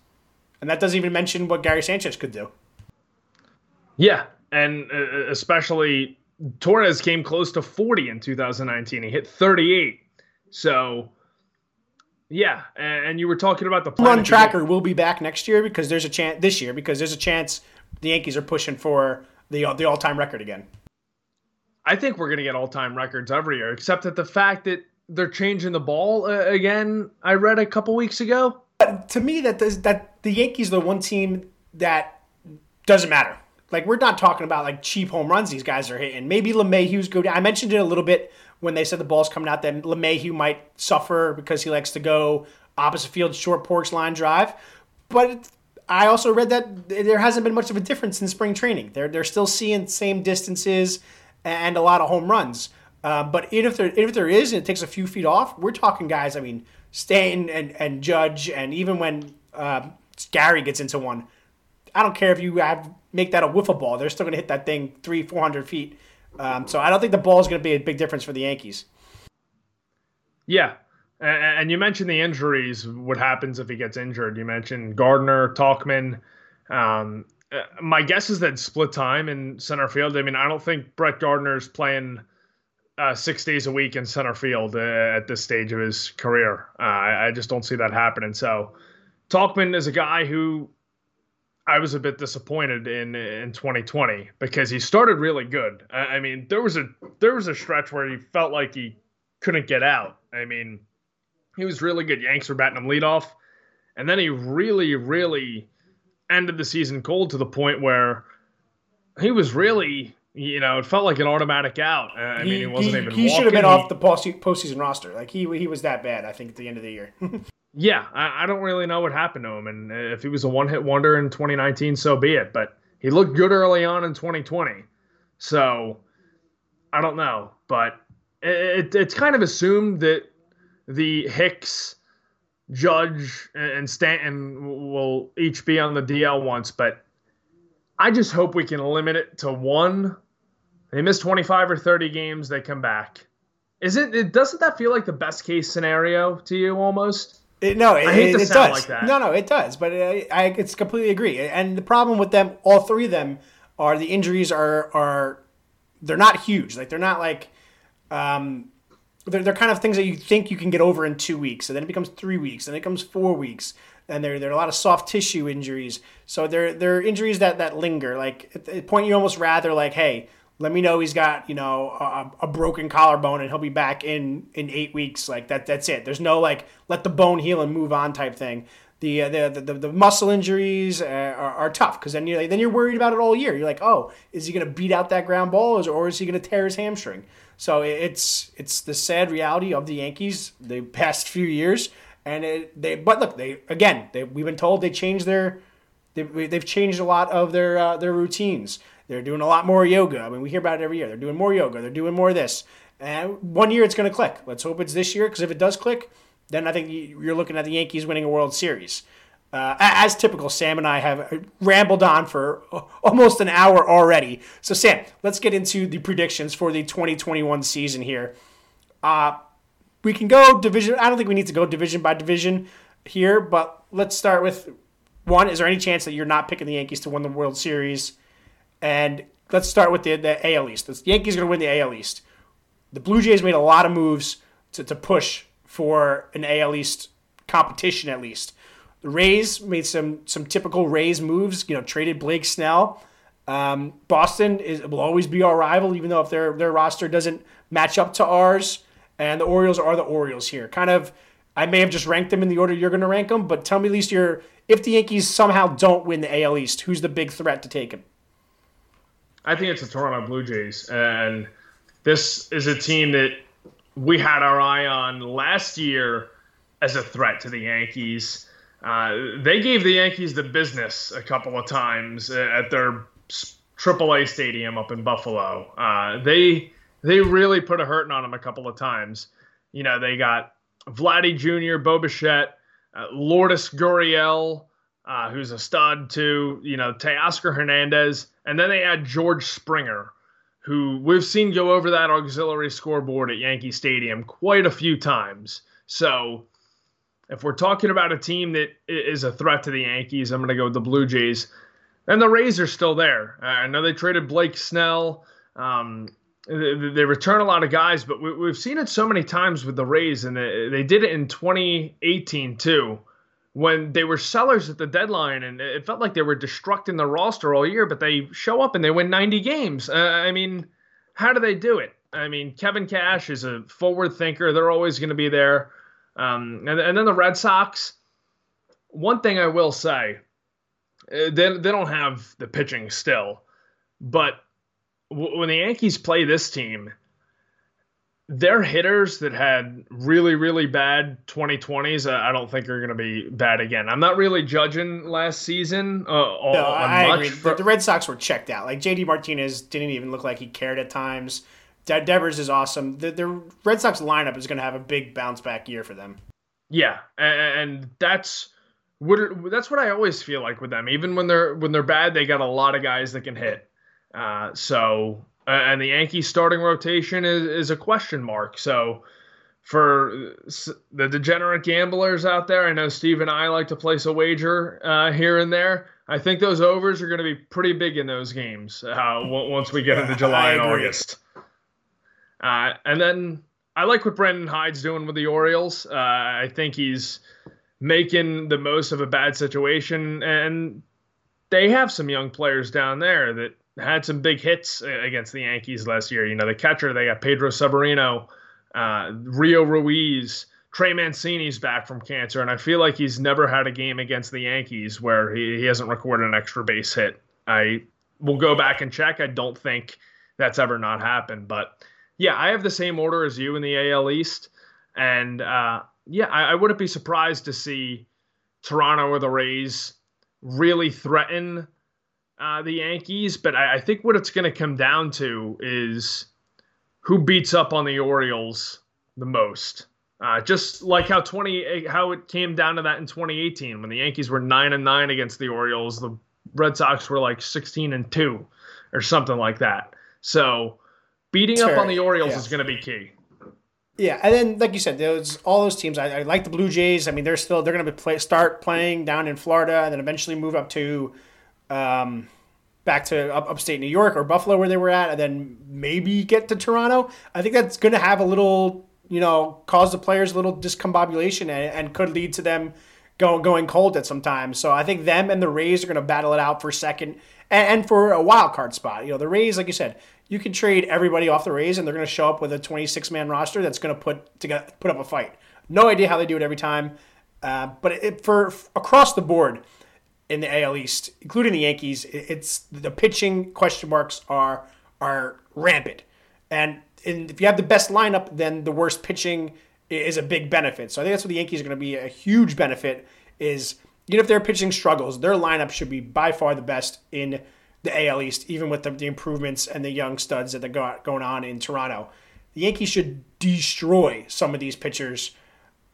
And that doesn't even mention what Gary Sanchez could do.
Yeah, and uh, especially Torres came close to 40 in 2019. He hit 38. So, yeah, and you were talking about the
run tracker will be back next year because there's a chance this year because there's a chance the Yankees are pushing for the the all time record again.
I think we're going to get all time records every year, except that the fact that they're changing the ball uh, again. I read a couple weeks ago.
But to me, that does, that the Yankees are the one team that doesn't matter. Like we're not talking about like cheap home runs these guys are hitting. Maybe LeMahieu's go down. I mentioned it a little bit when they said the ball's coming out. That LeMahieu might suffer because he likes to go opposite field short porch line drive. But I also read that there hasn't been much of a difference in spring training. They're they're still seeing same distances and a lot of home runs. Uh, but if there if there is and it takes a few feet off, we're talking guys. I mean, Stanton and, and Judge, and even when uh, Gary gets into one, I don't care if you have make that a wiffle ball. They're still going to hit that thing three four hundred feet. Um, so I don't think the ball is going to be a big difference for the Yankees.
Yeah, and you mentioned the injuries. What happens if he gets injured? You mentioned Gardner, Tauchman. Um, uh, my guess is that split time in center field. I mean, I don't think Brett Gardner's playing uh, six days a week in center field uh, at this stage of his career. Uh, I, I, just don't see that happening. So, Tauchman is a guy who I was a bit disappointed in in 2020 because he started really good. I, I mean, there was a there was a stretch where he felt like he couldn't get out. I mean, he was really good. Yanks were batting him leadoff, and then he really, really ended the season cold to the point where he was really, you know, it felt like an automatic out. I mean, he wasn't
he,
even.
He should have been off the postseason roster. Like he he was that bad. I think at the end of the year. [laughs]
yeah, I, I, don't really know what happened to him, and if he was a one hit wonder in 2019, so be it. But he looked good early on in 2020, so I don't know, but it, it, it's kind of assumed that the Hicks Judge and Stanton will each be on the DL once, but I just hope we can limit it to one. They miss 25 or 30 games, they come back. Is it, it doesn't that feel like the best case scenario to you almost?
It, no, it, it, it does. Like no, no, it does. But I, I it's completely agree. And the problem with them, all three of them, are the injuries are are they're not huge. Like they're not like um, they're, they're kind of things that you think you can get over in two weeks, and then it becomes three weeks, and it becomes four weeks, and there, there are a lot of soft tissue injuries. So they're, they're injuries that, that linger. Like at the point you almost rather like, hey, let me know he's got you know a, a, broken collarbone and he'll be back in in eight weeks. Like that that's it. There's no like let the bone heal and move on type thing. The uh, the, the, the muscle injuries uh, are, are tough because then you then you're worried about it all year. You're like, oh, is he gonna beat out that ground ball or is he gonna tear his hamstring? So it's it's the sad reality of the Yankees the past few years. And it, they, but look, they again, they, we've been told they changed their, they, they've changed a lot of their uh, their routines. They're doing a lot more yoga. I mean, we hear about it every year. They're doing more yoga. They're doing more of this. And one year it's going to click. Let's hope it's this year because if it does click, then I think you're looking at the Yankees winning a World Series. Uh, as typical, Sam and I have rambled on for almost an hour already. So, Sam, let's get into the predictions for the 2021 season here. Uh, we can go division. I don't think we need to go division by division here, but let's start with one. Is there any chance that you're not picking the Yankees to win the World Series? And let's start with the, the AL East. The Yankees are going to win the AL East. The Blue Jays made a lot of moves to, to push for an AL East competition, at least. The Rays made some some typical Rays moves. You know, traded Blake Snell. Um, Boston is, will always be our rival, even though if their their roster doesn't match up to ours. And the Orioles are the Orioles here. Kind of, I may have just ranked them in the order you're going to rank them, but tell me at least your if the Yankees somehow don't win the AL East, who's the big threat to take them?
I think it's the Toronto Blue Jays, and this is a team that we had our eye on last year as a threat to the Yankees. Uh, they gave the Yankees the business a couple of times at their AAA stadium up in Buffalo. Uh, they they really put a hurting on them a couple of times. You know, they got Vladdy Jr., Bo Bichette, uh, Lourdes Gurriel, uh, who's a stud too. You know, Teoscar Hernandez, and then they had George Springer, who we've seen go over that auxiliary scoreboard at Yankee Stadium quite a few times. So if we're talking about a team that is a threat to the Yankees, I'm going to go with the Blue Jays. And the Rays are still there. I know they traded Blake Snell. Um, they, return a lot of guys, but we, have seen it so many times with the Rays, and they, they did it in 2018 too, when they were sellers at the deadline, and it felt like they were destructing the roster all year, but they show up and they win 90 games. Uh, I mean, how do they do it? I mean, Kevin Cash is a forward thinker. They're always going to be there. Um, and, and then the Red Sox, one thing I will say, uh, they, they don't have the pitching still, but w- when the Yankees play this team, their hitters that had really, really bad 2020s, I don't think are going to be bad again. I'm not really judging last season. Uh, no, I
agree. For... the Red Sox were checked out. Like JD Martinez didn't even look like he cared at times. De- Devers is awesome. The, the Red Sox lineup is going to have a big bounce back year for them.
Yeah, and that's what that's what I always feel like with them. Even when they're when they're bad, they got a lot of guys that can hit. Uh, so and the Yankees starting rotation is is a question mark. So for the degenerate gamblers out there, I know Steve and I like to place a wager uh, here and there. I think those overs are going to be pretty big in those games uh, once we get into July and August. Uh, and then I like what Brandon Hyde's doing with the Orioles. Uh, I think he's making the most of a bad situation, and they have some young players down there that had some big hits against the Yankees last year. You know, the catcher they got Pedro Severino, uh, Rio Ruiz. Trey Mancini's back from cancer, and I feel like he's never had a game against the Yankees where he, he hasn't recorded an extra base hit. I will go back and check. I don't think that's ever not happened, but yeah, I have the same order as you in the AL East, and uh, yeah, I, I, wouldn't be surprised to see Toronto or the Rays really threaten uh, the Yankees. But I, I think what it's going to come down to is who beats up on the Orioles the most. Uh, just like how twenty how it came down to that in 2018 when the Yankees were nine and nine against the Orioles, the Red Sox were like 16 and two or something like that. So beating up on the Orioles yeah. is going to be key.
Yeah, and then like you said, those all those teams. I, I like the Blue Jays. I mean, they're still they're going to play, start playing down in Florida, and then eventually move up to, um, back to up, upstate New York or Buffalo where they were at, and then maybe get to Toronto. I think that's going to have a little, you know, cause the players a little discombobulation, and, and could lead to them going going cold at some time. So I think them and the Rays are going to battle it out for second and, and for a wild card spot. You know, the Rays, like you said, you can trade everybody off the Rays, and they're going to show up with a 26 man roster that's going to put to put up a fight. No idea how they do it every time, uh, but it, for across the board in the AL East, including the Yankees, it's the pitching question marks are are rampant, and if you have the best lineup, then the worst pitching is a big benefit. So I think that's what the Yankees are going to be a huge benefit. Is even if their pitching struggles, their lineup should be by far the best in the AL East, even with the, the improvements and the young studs that got going on in Toronto. The Yankees should destroy some of these pitchers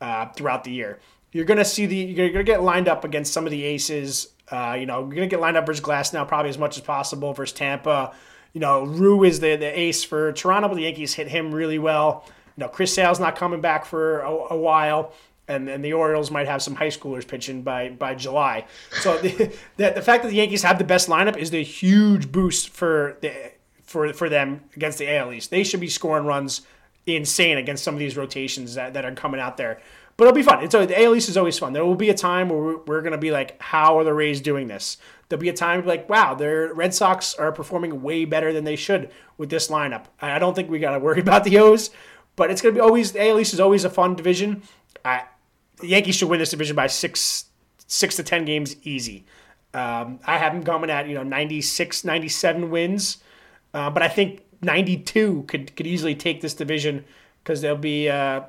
uh, throughout the year. You're gonna see the you're gonna get lined up against some of the aces. Uh, you know, you're gonna get lined up versus Glasnow probably as much as possible versus Tampa. You know, Ryu is the, the ace for Toronto, but the Yankees hit him really well. You know, Chris Sale's not coming back for a, a while and and the Orioles might have some high schoolers pitching by by July. So the, [laughs] the, the fact that the Yankees have the best lineup is the huge boost for the for for them against the AL East. They should be scoring runs insane against some of these rotations that, that are coming out there. But it'll be fun. It's the AL East is always fun. There will be a time where we're, we're going to be like, how are the Rays doing this? There'll be a time be like, wow, their Red Sox are performing way better than they should with this lineup. I don't think we got to worry [laughs] about the O's, but it's going to be always the AL East is always a fun division. I, the Yankees should win this division by six six to ten games easy. Um, I have them coming at you know 96, 97 wins, uh, but I think 92 could could easily take this division because there'll be uh,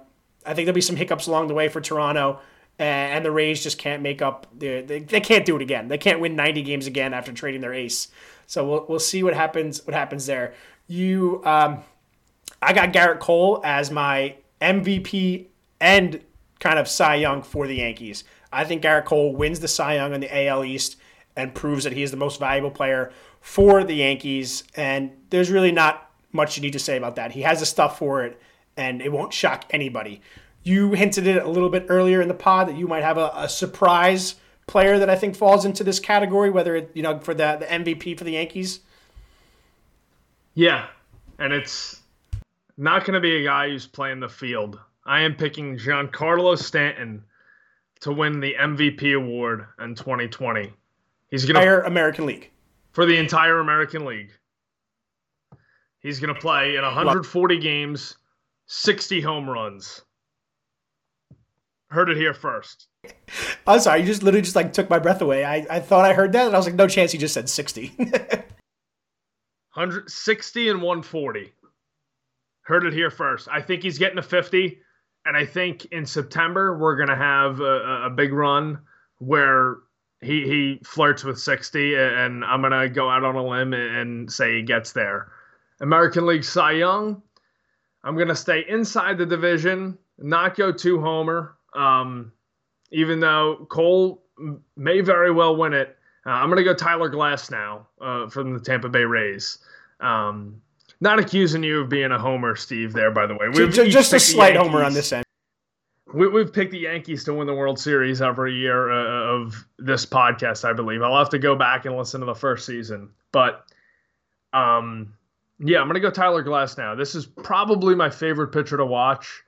I think there'll be some hiccups along the way for Toronto, and the Rays just can't make up. They, they can't do it again. They can't win 90 games again after trading their ace. So we'll we'll see what happens. What happens there? You, um, I got Gerrit Cole as my MVP and kind of Cy Young for the Yankees. I think Gerrit Cole wins the Cy Young in the AL East and proves that he is the most valuable player for the Yankees. And there's really not much you need to say about that. He has the stuff for it, and it won't shock anybody. You hinted it a little bit earlier in the pod that you might have a, a surprise player that I think falls into this category, whether it, you know, for the, the MVP for the Yankees.
Yeah. And it's not going to be a guy who's playing the field. I am picking Giancarlo Stanton to win the MVP award in 2020.
He's going to entire American League
for the entire American League. He's going to play in 140 games, 60 home runs. Heard it here first.
I'm sorry, you just literally just like took my breath away. I, I thought I heard that, and I was like, no chance. He just said 60. [laughs]
160 and 140. Heard it here first. I think he's getting a 50 and I think in September we're gonna have a, a big run where he he flirts with 60, and I'm gonna go out on a limb and say he gets there. American League Cy Young, I'm gonna stay inside the division, not go too homer. Um, even though Cole may very well win it, uh, I'm gonna go Tyler Glasnow uh, from the Tampa Bay Rays. Um, not accusing you of being a homer, Steve. There, by the way,
we've just, just a slight homer on this end.
We, have picked the Yankees to win the World Series every year uh, of this podcast, I believe. I'll have to go back and listen to the first season, but um, yeah, I'm gonna go Tyler Glasnow. This is probably my favorite pitcher to watch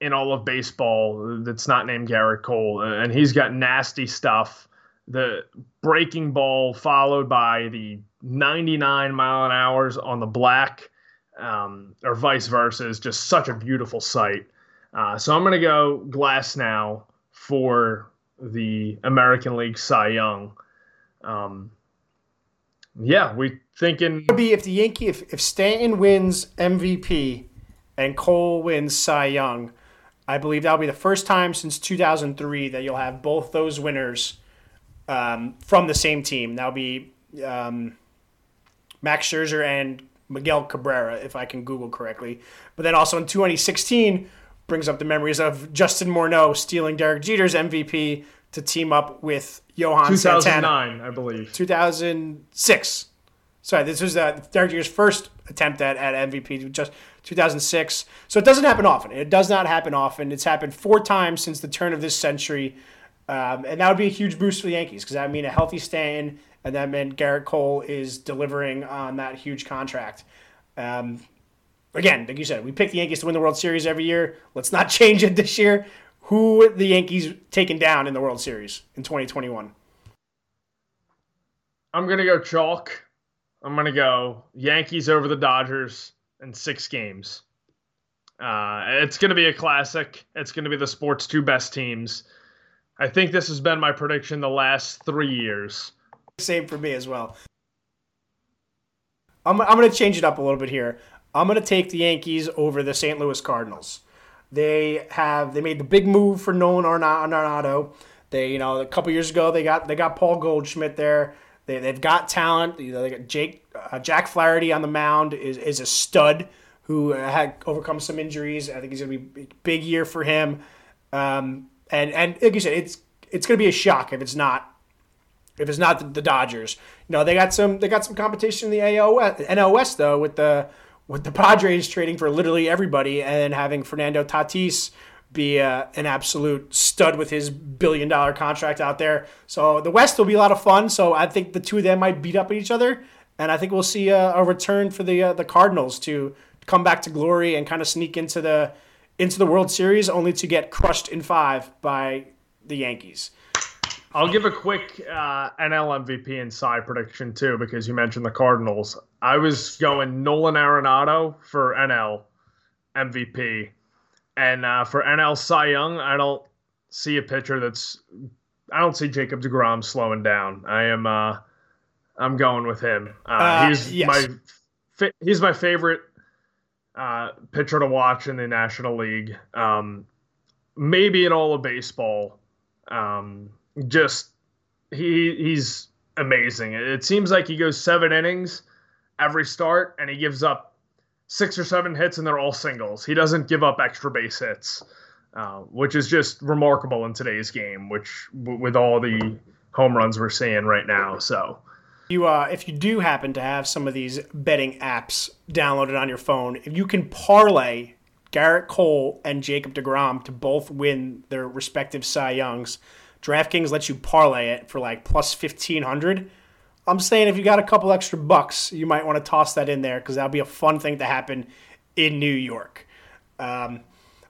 in all of baseball. That's not named Gerrit Cole, and he's got nasty stuff. The breaking ball followed by the 99 mile an hours on the black, um, or vice versa, is just such a beautiful sight. Uh, so I'm going to go Glasnow for the American League Cy Young. Um, yeah, we thinking
would be if the Yankee if, if Stanton wins MVP and Cole wins Cy Young, I believe that'll be the first time since 2003 that you'll have both those winners um, from the same team. That'll be um, Max Scherzer and Miguel Cabrera, if I can Google correctly. But then also in 2016 brings up the memories of Justin Morneau stealing Derek Jeter's MVP to team up with Johan 2009,
Santana. I believe.
2006. Sorry, this was uh, Derek Jeter's first attempt at, at MVP, just 2006. So it doesn't happen often. It does not happen often. It's happened four times since the turn of this century. Um, and that would be a huge boost for the Yankees because that would mean a healthy Stanton and that meant Gerrit Cole is delivering on that huge contract. Um, again, like you said, we pick the Yankees to win the World Series every year. Let's not [laughs] change it this year. Who the Yankees taking down in the World Series in 2021?
I'm gonna go chalk. I'm gonna go Yankees over the Dodgers in six games. Uh, it's gonna be a classic. It's gonna be the sports two best teams. I think this has been my prediction the last three years.
Same for me as well. I'm, I'm going to change it up a little bit here. I'm going to take the Yankees over the St. Louis Cardinals. They have they made the big move for Nolan Arenado. They you know a couple years ago they got they got Paul Goldschmidt there. They they've got talent. You know, they got Jake uh, Jack Flaherty on the mound is is a stud who had overcome some injuries. I think he's gonna be a big year for him. Um, and and like you said, it's it's gonna be a shock if it's not if it's not the, Dodgers. You know, they got some they got some competition in the NL West though with the with the Padres trading for literally everybody and having Fernando Tatis be uh, an absolute stud with his billion dollar contract out there. So the West will be a lot of fun. So I think the two of them might beat up at each other, and I think we'll see a, a return for the uh, the Cardinals to come back to glory and kind of sneak into the into the World Series, only to get crushed in five by the Yankees.
I'll give a quick uh, NL MVP and side prediction too, because you mentioned the Cardinals. I was going Nolan Arenado for NL MVP, and uh, for NL Cy Young, I don't see a pitcher that's. I don't see Jacob Degrom slowing down. I am. Uh, I'm going with him. Uh, uh he's yes. my. He's my favorite uh, pitcher to watch in the National League. Um, maybe in all of baseball. Um, just he he's amazing. It seems like he goes seven innings every start, and he gives up six or seven hits, and they're all singles. He doesn't give up extra base hits, uh, which is just remarkable in today's game. Which with all the home runs we're seeing right now, so.
You, uh, if you do happen to have some of these betting apps downloaded on your phone, if you can parlay Gerrit Cole and Jacob DeGrom to both win their respective Cy Youngs, DraftKings lets you parlay it for like plus 1500. I'm saying if you got a couple extra bucks, you might want to toss that in there because that'll be a fun thing to happen in New York. Um,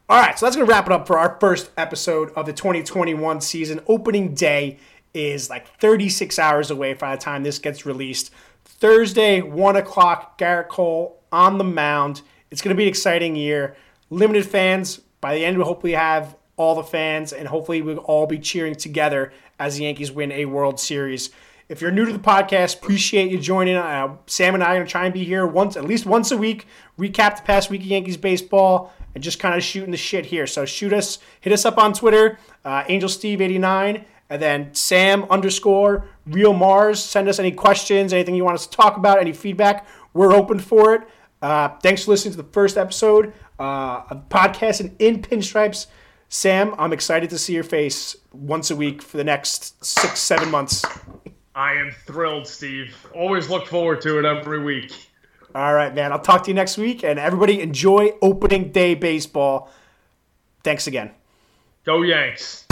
all right, so that's going to wrap it up for our first episode of the 2021 season. Opening day is like 36 hours away by the time this gets released. Thursday, 1 o'clock, Gerrit Cole on the mound. It's going to be an exciting year. Limited fans. By the end, we'll hopefully have all the fans, and hopefully we'll all be cheering together as the Yankees win a World Series. If you're new to the podcast, appreciate you joining. Uh, Sam and I are going to try and be here once, at least once a week, recap the past week of Yankees baseball, and just kind of shooting the shit here. So shoot us, hit us up on Twitter, uh, Angel Steve 89 and then Sam underscore Real Mars. Send us any questions, anything you want us to talk about, any feedback. We're open for it. Uh, thanks for listening to the first episode uh, of podcasting in pinstripes. Sam, I'm excited to see your face once a week for the next six, seven months.
I am thrilled, Steve. Always look forward to it every week.
All right, man. I'll talk to you next week. And everybody enjoy opening day baseball. Thanks again.
Go Yanks.